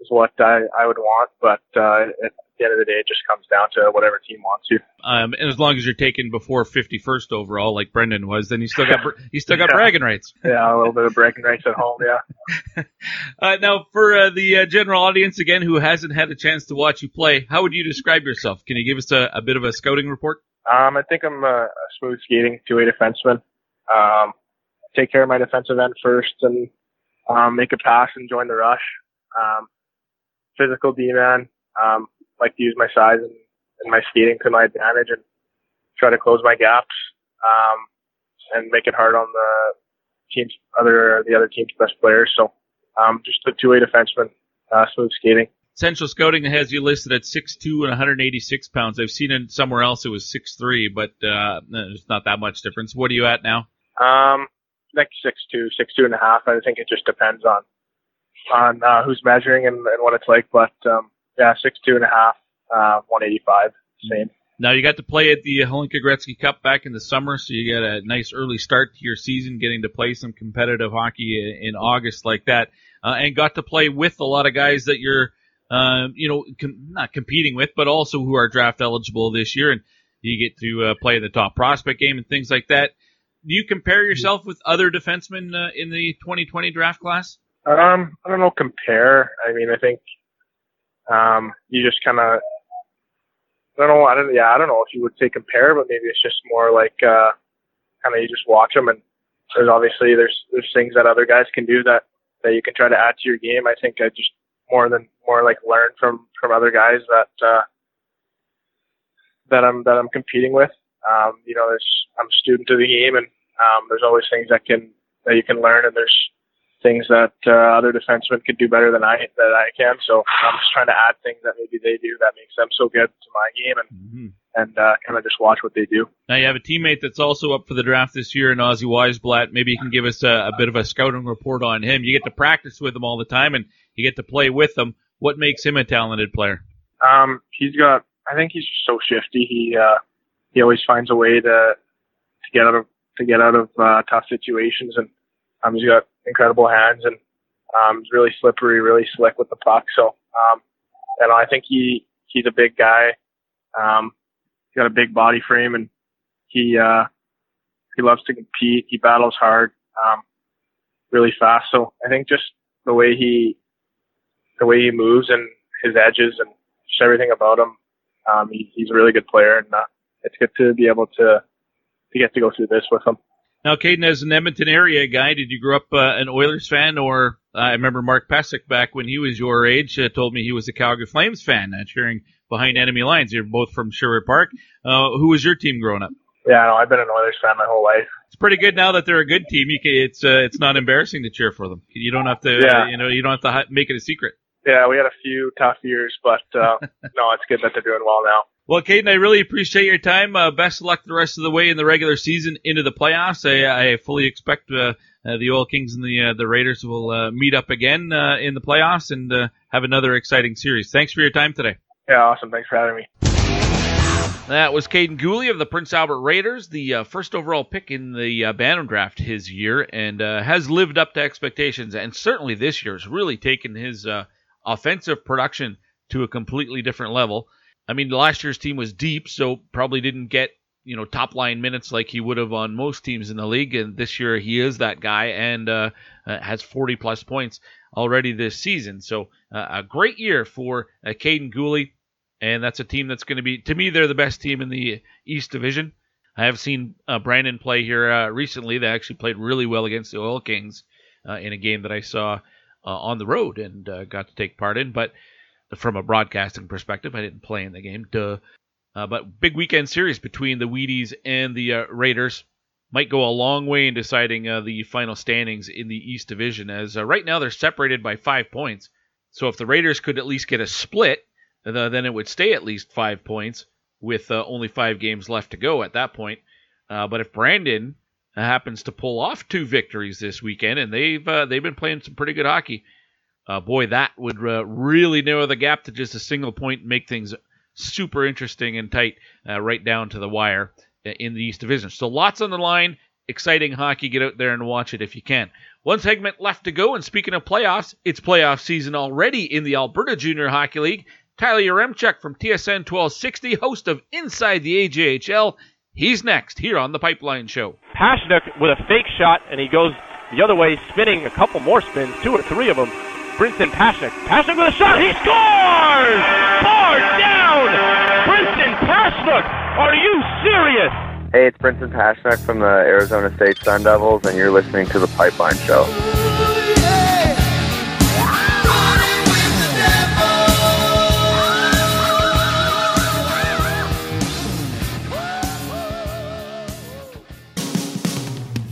is what I, I would want, but uh, it, the end of the day, it just comes down to whatever team wants you. Um, and as long as you're taken before 51st overall, like Brendan was, then you still got you still got yeah. bragging rights. Yeah, a little bit of bragging rights at home. Yeah. uh, now, for uh, the uh, general audience again who hasn't had a chance to watch you play, how would you describe yourself? Can you give us a, a bit of a scouting report? Um, I think I'm a, a smooth skating two-way defenseman. Um, take care of my defensive end first and um, make a pass and join the rush. Um, physical D-man. Um, like to use my size and, and my skating to my advantage and try to close my gaps um, and make it hard on the team's other the other team's best players. So um, just a two-way defenseman, uh, smooth skating. Central Scouting has you listed at 6'2 and 186 pounds. I've seen it somewhere else it was 6'3, but uh, there's not that much difference. What are you at now? Um, like six two, six two and a half. I think it just depends on on uh, who's measuring and, and what it's like. But um, yeah, six two and a half, uh, one eighty five, same. Now you got to play at the Hlinka Gretzky Cup back in the summer, so you got a nice early start to your season, getting to play some competitive hockey in August like that, uh, and got to play with a lot of guys that you're, uh, you know, com- not competing with, but also who are draft eligible this year, and you get to uh, play in the top prospect game and things like that. Do you compare yourself with other defensemen uh, in the 2020 draft class? Um, I don't know. Compare. I mean, I think um, you just kind of I don't know. I don't. Yeah, I don't know if you would say compare, but maybe it's just more like uh, kind of you just watch them, and there's obviously there's there's things that other guys can do that that you can try to add to your game. I think I just more than more like learn from from other guys that uh, that I'm that I'm competing with. Um, you know, there's I'm a student of the game, and um, there's always things that can that you can learn, and there's things that uh, other defensemen could do better than I that I can. So I'm just trying to add things that maybe they do that makes them so good to my game, and mm-hmm. and uh, kind of just watch what they do. Now you have a teammate that's also up for the draft this year, in Ozzy Wiesblatt. Maybe you can give us a, a bit of a scouting report on him. You get to practice with him all the time, and you get to play with him. What makes him a talented player? Um, he's got. I think he's just so shifty. He uh, he always finds a way to to get out of to get out of uh, tough situations, and um, he's got incredible hands and um, really slippery, really slick with the puck. So, um, and I think he he's a big guy. Um, he's got a big body frame, and he uh, he loves to compete. He battles hard, um, really fast. So I think just the way he the way he moves and his edges and just everything about him, um, he, he's a really good player, and uh, it's good to be able to to get to go through this with him. Now, Kaiden, as an Edmonton area guy, did you grow up uh, an Oilers fan, or uh, I remember Mark Pysyk back when he was your age uh, told me he was a Calgary Flames fan, uh, cheering behind enemy lines. You're both from Sherwood Park. Uh, who was your team growing up? Yeah, no, I've been an Oilers fan my whole life. It's pretty good now that they're a good team. You can, it's uh, it's not embarrassing to cheer for them. You don't have to, Yeah. you know, you don't have to make it a secret. Yeah, we had a few tough years, but uh, no, it's good that they're doing well now. Well, Kaiden, I really appreciate your time. Uh, best of luck the rest of the way in the regular season into the playoffs. I, I fully expect uh, uh, the Oil Kings and the uh, the Raiders will uh, meet up again uh, in the playoffs and uh, have another exciting series. Thanks for your time today. Yeah, awesome. Thanks for having me. That was Kaiden Guhle of the Prince Albert Raiders, the uh, first overall pick in the uh, Bantam draft his year, and uh, has lived up to expectations. And certainly this year has really taken his uh, offensive production to a completely different level. I mean, last year's team was deep, so probably didn't get you know top line minutes like he would have on most teams in the league. And this year he is that guy and uh, uh, has 40 plus points already this season. So uh, a great year for uh, Kaiden Guhle, and that's a team that's going to be to me they're the best team in the East Division. I have seen uh, Brandon play here uh, recently. They actually played really well against the Oil Kings uh, in a game that I saw on the road and got to take part in. But from a broadcasting perspective, I didn't play in the game. Duh. Uh, but big weekend series between the Wheaties and the uh, Raiders might go a long way in deciding uh, the final standings in the East Division. As uh, right now they're separated by five points. So if the Raiders could at least get a split, then it would stay at least five points with uh, only five games left to go at that point. Uh, but if Brandon happens to pull off two victories this weekend, and they've they've been playing some pretty good hockey, uh, boy, that would uh, really narrow the gap to just a single point and make things super interesting and tight uh, right down to the wire uh, in the East Division. So lots on the line. Exciting hockey. Get out there and watch it if you can. One segment left to go. And speaking of playoffs, it's playoff season already in the Alberta Junior Hockey League. Tyler Yaremchuk from TSN 1260, host of Inside the AJHL. He's next here on the Pipeline Show. Pasichnuk with a fake shot, and he goes the other way, spinning a couple more spins, two or three of them. Brinson Pasichnuk. Pasichnuk with a shot. He scores! Far down! Brinson Pasichnuk! Are you serious? Hey, it's Brinson Pasichnuk from the Arizona State Sun Devils, and you're listening to the Pipeline Show.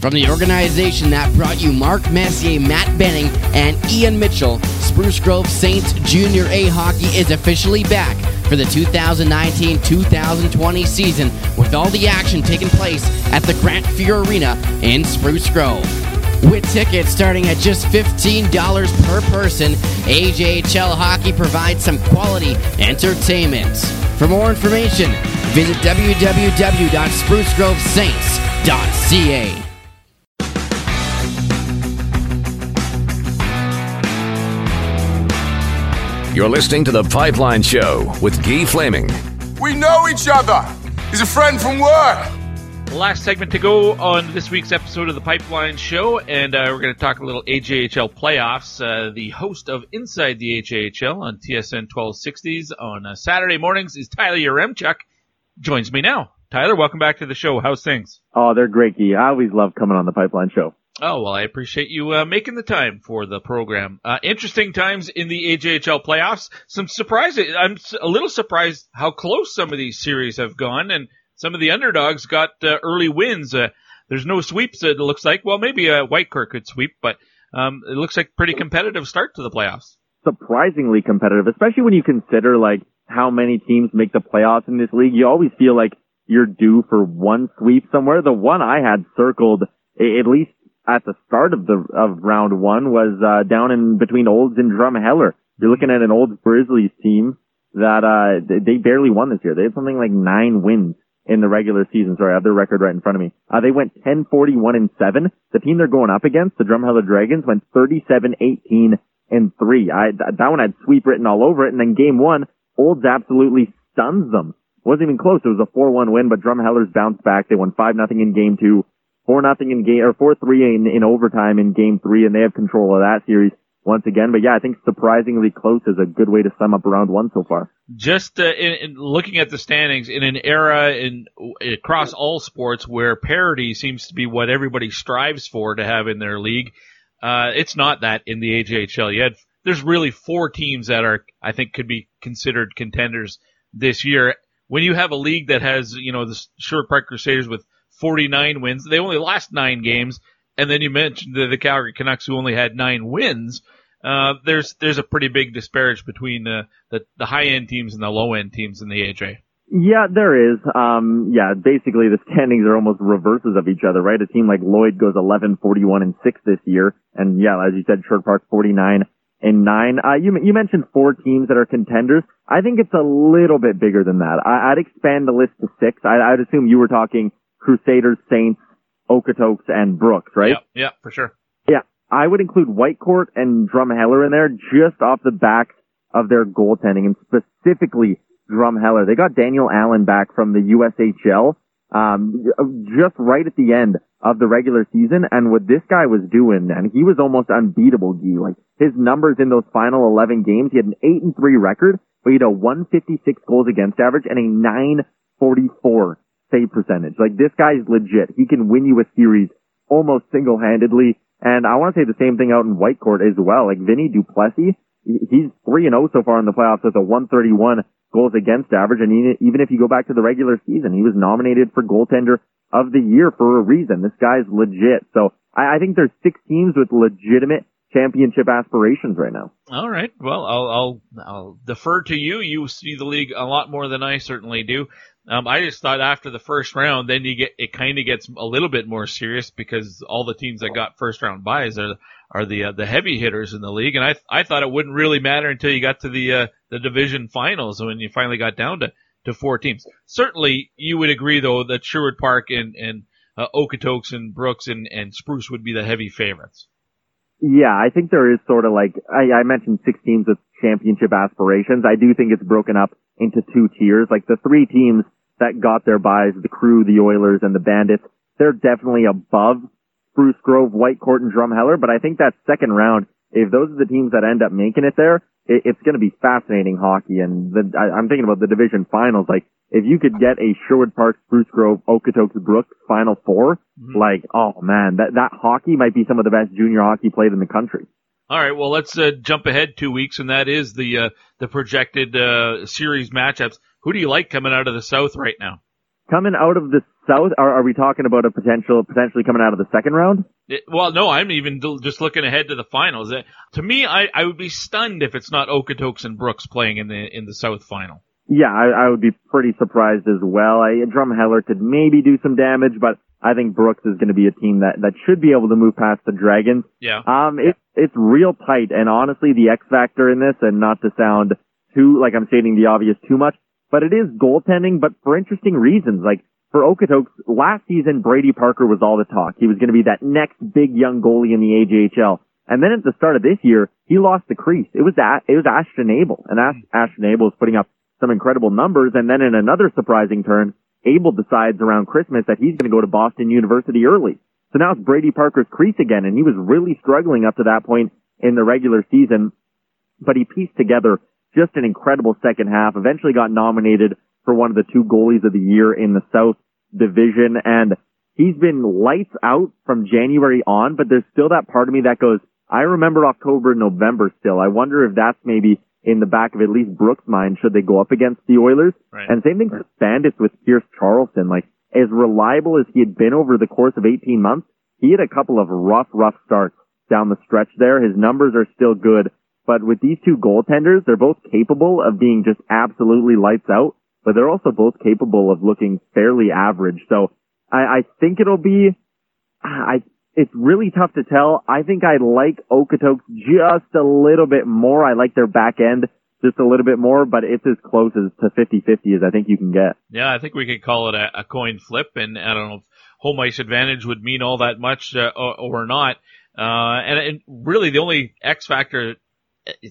From the organization that brought you Mark Messier, Matt Benning, and Ian Mitchell, Spruce Grove Saints Junior A hockey is officially back for the 2019-2020 season with all the action taking place at the Grant Fuhr Arena in Spruce Grove. With tickets starting at just $15 per person, AJHL Hockey provides some quality entertainment. For more information, visit www.sprucegrovesaints.ca. You're listening to The Pipeline Show with Guy Flaming. We know each other. He's a friend from work. Last segment to go on this week's episode of the Pipeline Show, and uh, we're going to talk a little AJHL playoffs. Uh, the host of Inside the AJHL on TSN 1260s on uh, Saturday mornings is Tyler Yaremchuk. Joins me now. Tyler, welcome back to the show. How's things? Oh, they're great, Guy. I always love coming on the Pipeline Show. Oh, well, I appreciate you uh, making the time for the program. Uh, interesting times in the AJHL playoffs. Some surprises. I'm a little surprised how close some of these series have gone, and some of the underdogs got uh, early wins. Uh, there's no sweeps, it looks like. Well, maybe uh, Whitecourt could sweep, but um, it looks like pretty competitive start to the playoffs. Surprisingly competitive, especially when you consider like how many teams make the playoffs in this league. You always feel like you're due for one sweep somewhere. The one I had circled, at least at the start of the of round one was uh, down in between Olds and Drumheller. You're looking at an Olds Grizzlies team that uh they barely won this year. They had something like nine wins in the regular season. Sorry, I have their record right in front of me. Uh, they went 10, 41 and 7. The team they're going up against, the Drumheller Dragons, went 37, 18 and 3. I, that one had sweep written all over it. And then game one, Olds absolutely stuns them. Wasn't even close. It was a 4-1 win, but Drumheller's bounced back. They won 5 nothing in game two four nothing in game or four three in, in overtime in game three, and they have control of that series once again. But yeah, I think surprisingly close is a good way to sum up round one so far. Just uh, in, in looking at the standings in an era in across all sports where parity seems to be what everybody strives for to have in their league, uh, it's not that in the AJHL. yet. there's really four teams that are I think could be considered contenders this year. When you have a league that has you know the Sherwood Park Crusaders with 49 wins. They only lost nine games. And then you mentioned the, the Calgary Canucks who only had nine wins. Uh, there's, there's a pretty big disparage between the, the, the high end teams and the low end teams in the AJ. Yeah, there is. Um, yeah, basically the standings are almost reverses of each other, right? A team like Lloyd goes 11, 41 and 6 this year. And yeah, as you said, Sherwood Park 49 and 9. Uh, you, you mentioned four teams that are contenders. I think it's a little bit bigger than that. I, would expand the list to six. I, I'd assume you were talking Crusaders, Saints, Okotoks, and Brooks, right? Yeah, yeah, for sure. Yeah, I would include Whitecourt and Drumheller in there just off the back of their goaltending and specifically Drumheller. They got Daniel Allen back from the USHL, um, just right at the end of the regular season. And what this guy was doing, and he was almost unbeatable, G. Like his numbers in those final 11 games, he had an 8 and 3 record, but he had a 156 goals against average and a 944 save percentage. Like this guy's legit. He can win you a series almost single-handedly. And I want to say the same thing out in Whitecourt as well. Like Vinny Duplessis, he's 3 and 0 so far in the playoffs with a 131 goals against average. And even if you go back to the regular season, he was nominated for goaltender of the year for a reason. This guy's legit. So I think there's six teams with legitimate championship aspirations right now. All right. Well, I'll, I'll, I'll defer to you. You see the league a lot more than I certainly do. Um, I just thought after the first round, then you get it kind of gets a little bit more serious because all the teams that got first round byes are are the uh, the heavy hitters in the league, and I I thought it wouldn't really matter until you got to the uh, the division finals when you finally got down to to four teams. Certainly, you would agree though that Sherwood Park and and uh, Okotoks and Brooks and and Spruce would be the heavy favorites. Yeah, I think there is sort of like I, I mentioned six teams with championship aspirations. I do think it's broken up into two tiers. Like the three teams that got their byes, the crew, the Oilers, and the Bandits, they're definitely above Spruce Grove, Whitecourt, and Drumheller. But I think that second round, if those are the teams that end up making it there, it, it's going to be fascinating hockey. And the, I, I'm thinking about the division finals. Like, if you could get a Sherwood Park, Spruce Grove, Okotoks, Brooks final 4 mm-hmm. like, oh man, that, that hockey might be some of the best junior hockey played in the country. All right, well, let's uh, jump ahead two weeks, and that is the uh, the projected uh, series matchups. Who do you like coming out of the South right now? Coming out of the South, are, are we talking about a potential potentially coming out of the second round? It, well, no, I'm even just looking ahead to the finals. Uh, to me, I, I would be stunned if it's not Okotoks and Brooks playing in the in the South final. Yeah, I, I would be pretty surprised as well. I, Drumheller could maybe do some damage, but I think Brooks is going to be a team that, that should be able to move past the Dragons. Yeah. Um, it, it's real tight, and honestly, the X factor in this, and not to sound too like I'm stating the obvious too much, but it is goaltending, but for interesting reasons. Like for Okotoks, last season Brady Parker was all the talk. He was going to be that next big young goalie in the AJHL. And then at the start of this year, he lost the crease. It was that it was Ashton Abel, and Ash, Ashton Abel is putting up some incredible numbers. And then in another surprising turn, Abel decides around Christmas that he's going to go to Boston University early. So now it's Brady Parker's crease again, and he was really struggling up to that point in the regular season. But he pieced together just an incredible second half, eventually got nominated for one of the two goalies of the year in the South Division, and he's been lights out from January on, but there's still that part of me that goes, I remember October November still. I wonder if that's maybe in the back of at least Brooks' mind should they go up against the Oilers. Right. And same thing for Bandits with Pierce Charleston. Like, as reliable as he had been over the course of 18 months, he had a couple of rough, rough starts down the stretch there. His numbers are still good, but with these two goaltenders, they're both capable of being just absolutely lights out, but they're also both capable of looking fairly average. So I, I think it'll be, I, it's really tough to tell. I think I like Okotoks just a little bit more. I like their back end just a little bit more, but it's as close as to 50-50 as I think you can get. Yeah, I think we could call it a, a coin flip, and I don't know if home ice advantage would mean all that much uh, or, or, not. Uh, and, and, really, the only X factor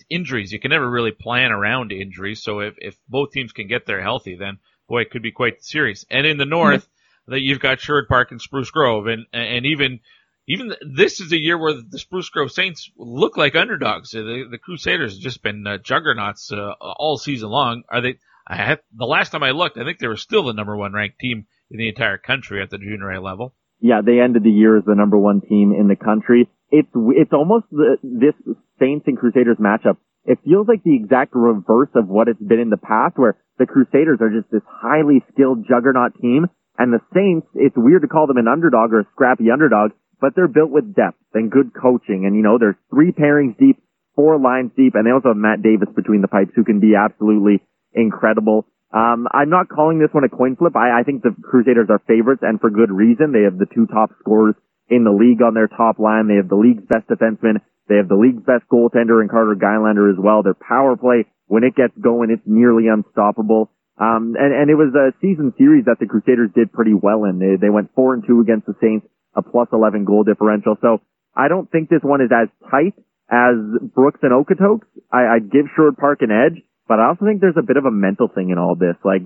injuries. You can never really plan around injuries. So if, if both teams can get there healthy, then boy, it could be quite serious. And in the north, mm-hmm. that you've got Sherwood Park and Spruce Grove, and and even even this is a year where the Spruce Grove Saints look like underdogs. The, the Crusaders have just been uh, juggernauts uh, all season long. Are they? I have, the last time I looked, I think they were still the number one ranked team in the entire country at the junior A level. Yeah, they ended the year as the number one team in the country. It's it's almost the, this Saints and Crusaders matchup. It feels like the exact reverse of what it's been in the past, where the Crusaders are just this highly skilled juggernaut team, and the Saints. It's weird to call them an underdog or a scrappy underdog but they're built with depth and good coaching. And you know, there's three pairings deep, four lines deep, and they also have Matt Davis between the pipes who can be absolutely incredible. Um, I'm not calling this one a coin flip. I, I think the Crusaders are favorites and for good reason. They have the two top scorers in the league on their top line. They have the league's best defenseman. They have the league's best goaltender in Carter Gylander as well. Their power play, when it gets going, it's nearly unstoppable. Um, and, and it was a season series that the Crusaders did pretty well in. They, they went four and two against the Saints a plus 11 goal differential. So I don't think this one is as tight as Brooks and Okotoks. I, I'd give Sherwood Park an edge, but I also think there's a bit of a mental thing in all this. Like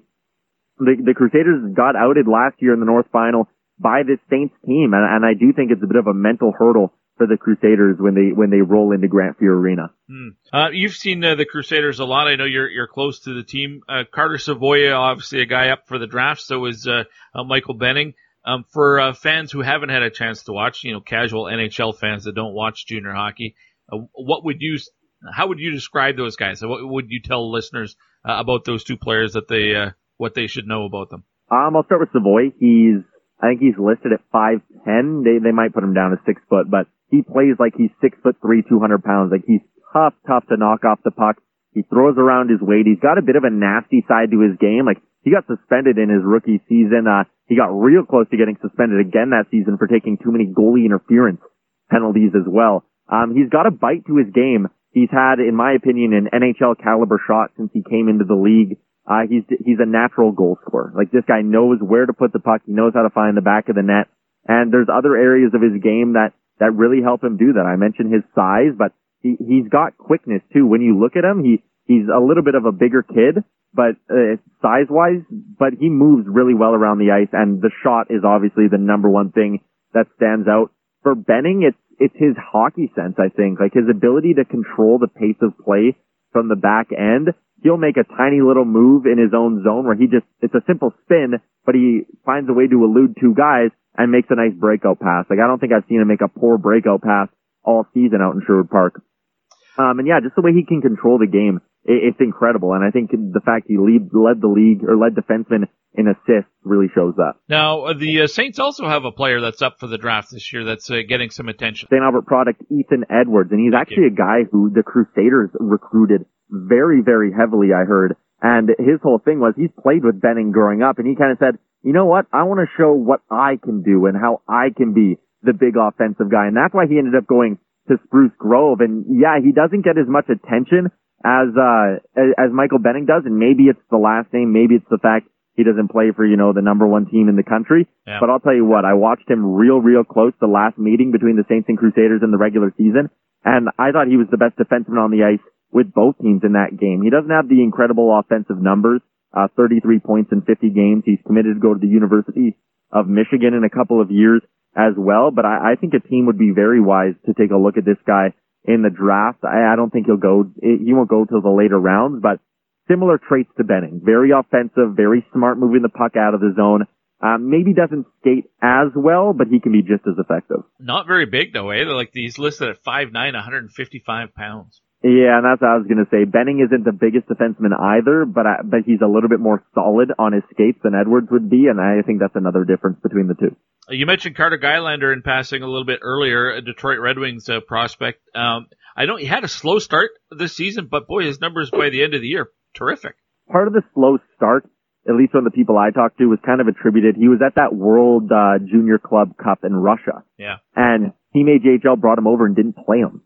the, the Crusaders got outed last year in the North Final by this Saints team, and, and I do think it's a bit of a mental hurdle for the Crusaders when they when they roll into Grant Fuhr Arena. Hmm. Uh, you've seen uh, the Crusaders a lot. I know you're you're close to the team. Uh, Carter Savoie, obviously a guy up for the draft. So is uh, uh, Michael Benning. Um, for uh, fans who haven't had a chance to watch, you know, casual NHL fans that don't watch junior hockey, uh, what would you, how would you describe those guys? What would you tell listeners uh, about those two players that they, uh, what they should know about them? Um, I'll start with Savoie. He's, I think he's listed at five ten. They they might put him down to six foot, but he plays like he's six foot three, two hundred pounds. Like he's tough, tough to knock off the puck. He throws around his weight. He's got a bit of a nasty side to his game. Like he got suspended in his rookie season. Uh, he got real close to getting suspended again that season for taking too many goalie interference penalties as well. Um, he's got a bite to his game. He's had, in my opinion, an NHL caliber shot since he came into the league. Uh, he's, he's a natural goal scorer. Like this guy knows where to put the puck. He knows how to find the back of the net. And there's other areas of his game that, that really help him do that. I mentioned his size, but he, he's got quickness too. When you look at him, he, he's a little bit of a bigger kid, but uh, size wise, but he moves really well around the ice, and the shot is obviously the number one thing that stands out. For Benning, it's it's his hockey sense, I think, like his ability to control the pace of play from the back end. He'll make a tiny little move in his own zone where he just it's a simple spin, but he finds a way to elude two guys and makes a nice breakout pass. Like I don't think I've seen him make a poor breakout pass all season out in Sherwood Park. Um, and yeah, just the way he can control the game it's incredible. And I think the fact he lead, led the league or led defensemen in assists really shows that. Now, uh, the uh, Saints also have a player that's up for the draft this year that's uh, getting some attention. St. Albert product Ethan Edwards, and he's actually a guy who the Crusaders recruited very, very heavily, I heard. And his whole thing was he's played with Benning growing up, and he kind of said, you know what, I want to show what I can do and how I can be the big offensive guy. And that's why he ended up going to Spruce Grove. And yeah, he doesn't get as much attention as, uh, as Michael Benning does. And maybe it's the last name. Maybe it's the fact he doesn't play for, you know, the number one team in the country. Yeah. But I'll tell you what, I watched him real, real close the last meeting between the Saints and Crusaders in the regular season. And I thought he was the best defenseman on the ice with both teams in that game. He doesn't have the incredible offensive numbers, uh, 33 points in 50 games. He's committed to go to the University of Michigan in a couple of years as well. But I, I think a team would be very wise to take a look at this guy in the draft. I, I don't think he'll go, he won't go till the later rounds, but similar traits to Benning. Very offensive, very smart moving the puck out of the zone. Um, maybe doesn't skate as well, but he can be just as effective. Not very big though, eh? Like he's listed at 5'9", 155 pounds. Yeah, and that's what I was going to say. Benning isn't the biggest defenseman either, but I, but he's a little bit more solid on his skates than Edwards would be, and I think that's another difference between the two. You mentioned Carter Gylander in passing a little bit earlier, a Detroit Red Wings uh, prospect. Um, I know he had a slow start this season, but boy, his numbers by the end of the year, terrific. Part of the slow start, at least from the people I talked to, was kind of attributed. He was at that World uh, Junior Club Cup in Russia, Yeah. and Team AJHL brought him over and didn't play him.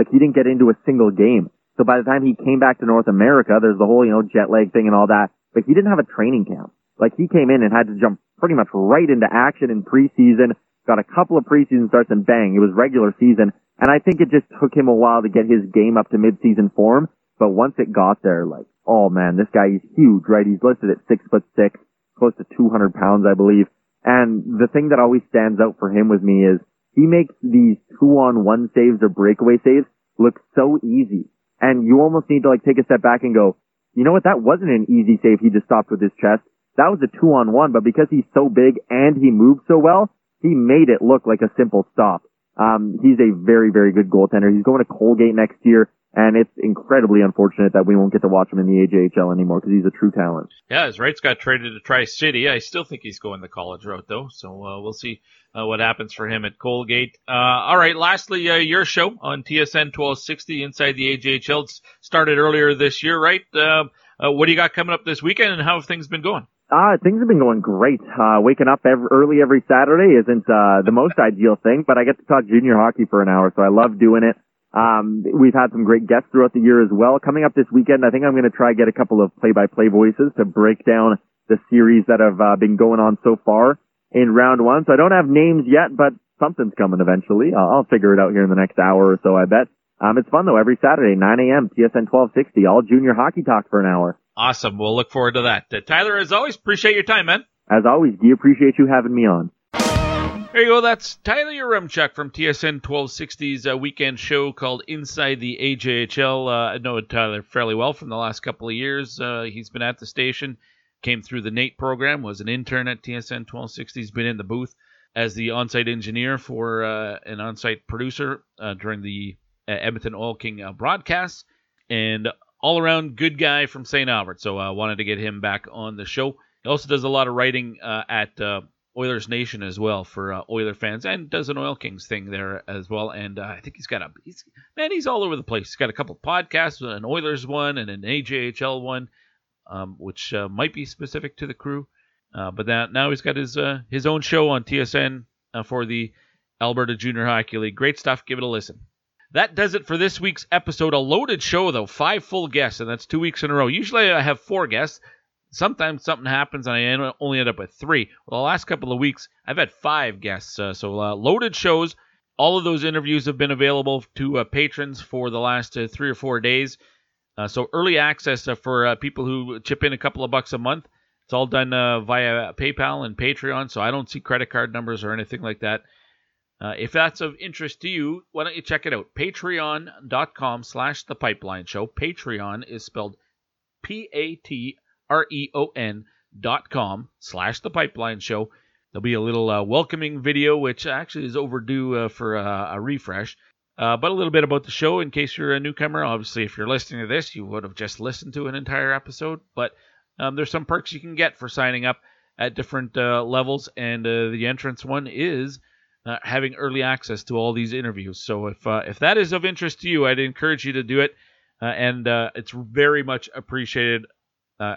Like he didn't get into a single game. So by the time he came back to North America, there's the whole, you know, jet lag thing and all that, but he didn't have a training camp. Like he came in and had to jump pretty much right into action in preseason, got a couple of preseason starts and bang, it was regular season. And I think it just took him a while to get his game up to midseason form. But once it got there, like, oh man, this guy is huge, right? He's listed at six foot six, close to 200 pounds, I believe. And the thing that always stands out for him with me is he makes these two on one saves or breakaway saves look so easy. And you almost need to like take a step back and go, you know what? That wasn't an easy save. He just stopped with his chest. That was a two on one, but because he's so big and he moves so well, he made it look like a simple stop. Um, he's a very, very good goaltender. He's going to Colgate next year, and it's incredibly unfortunate that we won't get to watch him in the AJHL anymore because he's a true talent. Yeah, his rights got traded to Tri City. I still think he's going the college route though, so uh, we'll see uh, what happens for him at Colgate. Uh, all right, lastly, uh, your show on TSN 1260 inside the AJHL started earlier this year, right? Uh, uh, what do you got coming up this weekend, and how have things been going? Uh, things have been going great. Uh, waking up every, early every Saturday isn't, uh, the most ideal thing, but I get to talk junior hockey for an hour, so I love doing it. Um, we've had some great guests throughout the year as well. Coming up this weekend, I think I'm going to try get a couple of play-by-play voices to break down the series that have uh, been going on so far in round one. So I don't have names yet, but something's coming eventually. I'll, I'll figure it out here in the next hour or so, I bet. Um, it's fun though. Every Saturday, 9 a.m. TSN 1260, all junior hockey talk for an hour. Awesome. We'll look forward to that. Uh, Tyler, as always, appreciate your time, man. As always, Guy, appreciate you having me on. There you go. That's Tyler Yaremchuk from TSN 1260's uh, weekend show called Inside the AJHL. Uh, I know Tyler fairly well from the last couple of years. Uh, he's been at the station, came through the NAIT program, was an intern at TSN 1260. He's been in the booth as the on-site engineer for uh, an on-site producer uh, during the uh, Edmonton Oil King broadcasts, and all-around good guy from St. Albert. So I wanted to get him back on the show. He also does a lot of writing at Oilers Nation as well for uh, Oiler fans, and does an Oil Kings thing there as well. And uh, I think he's got a he's man, he's all over the place. He's got a couple podcasts, an Oilers one and an AJHL one, um, which uh, might be specific to the crew. Uh, but that now he's got his uh, his own show on TSN uh, for the Alberta Junior Hockey League. Great stuff. Give it a listen. That does it for this week's episode. A loaded show though, five full guests, and that's two weeks in a row. Usually I have four guests sometimes something happens and I only end up with three. Well, the last couple of weeks, I've had five guests. Uh, so uh, loaded shows. All of those interviews have been available to uh, patrons for the last uh, three or four days. Uh, so early access uh, for people who chip in a couple of bucks a month. It's all done via PayPal and Patreon. So I don't see credit card numbers or anything like that. if that's of interest to you, why don't you check it out? Patreon.com slash The Pipeline Show. Patreon is spelled P-A-T R-E-O-N dot com slash the pipeline show. There'll be a little uh, welcoming video, which actually is overdue uh, for uh, a refresh. Uh, but a little bit about the show in case you're a newcomer. Obviously, if you're listening to this, you would have just listened to an entire episode. But um, there's some perks you can get for signing up at different uh, levels, and uh, the entrance one is having early access to all these interviews. So if if that is of interest to you, I'd encourage you to do it, and it's very much appreciated.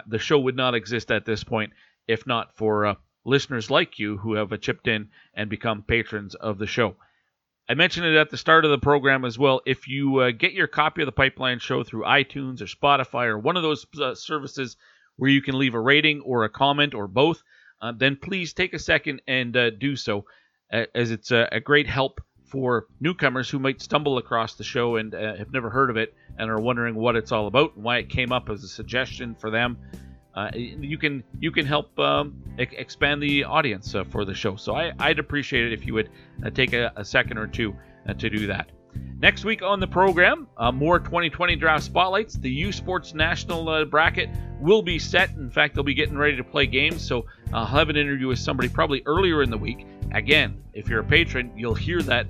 The show would not exist at this point if not for listeners like you who have chipped in and become patrons of the show. I mentioned it at the start of the program as well. If you uh, get your copy of the Pipeline Show through iTunes or Spotify or one of those uh, services where you can leave a rating or a comment or both, uh, then please take a second and uh, do so, as it's a, great help for newcomers who might stumble across the show and uh, have never heard of it and are wondering what it's all about and why it came up as a suggestion for them uh, you can you can help um, e- expand the audience uh, for the show. So I, would appreciate it if you would uh, take a, a, second or two uh, to do that. Next week on the program, uh, more 2020 draft spotlights. The U Sports National uh, bracket will be set. In fact, they'll be getting ready to play games. So I'll have an interview with somebody probably earlier in the week. Again, if you're a patron, you'll hear that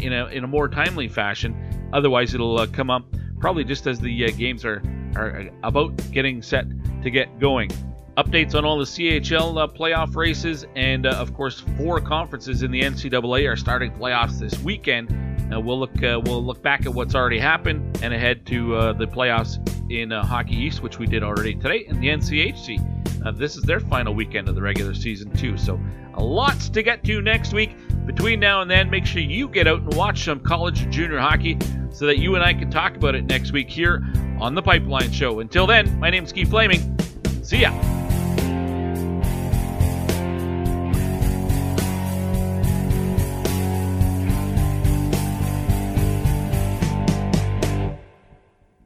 in a in a more timely fashion. Otherwise, it'll come up probably just as the games are are about getting set to get going. Updates on all the CHL uh, playoff races, and uh, of course, four conferences in the NCAA are starting playoffs this weekend. Uh, we'll look we'll look back at what's already happened and ahead to uh, the playoffs in uh, Hockey East, which we did already today, and the NCHC. Uh, this is their final weekend of the regular season too, so lots to get to next week. Between now and then, make sure you get out and watch some college and junior hockey so that you and I can talk about it next week here on The Pipeline Show. Until then, my name's Keith Flaming. See ya.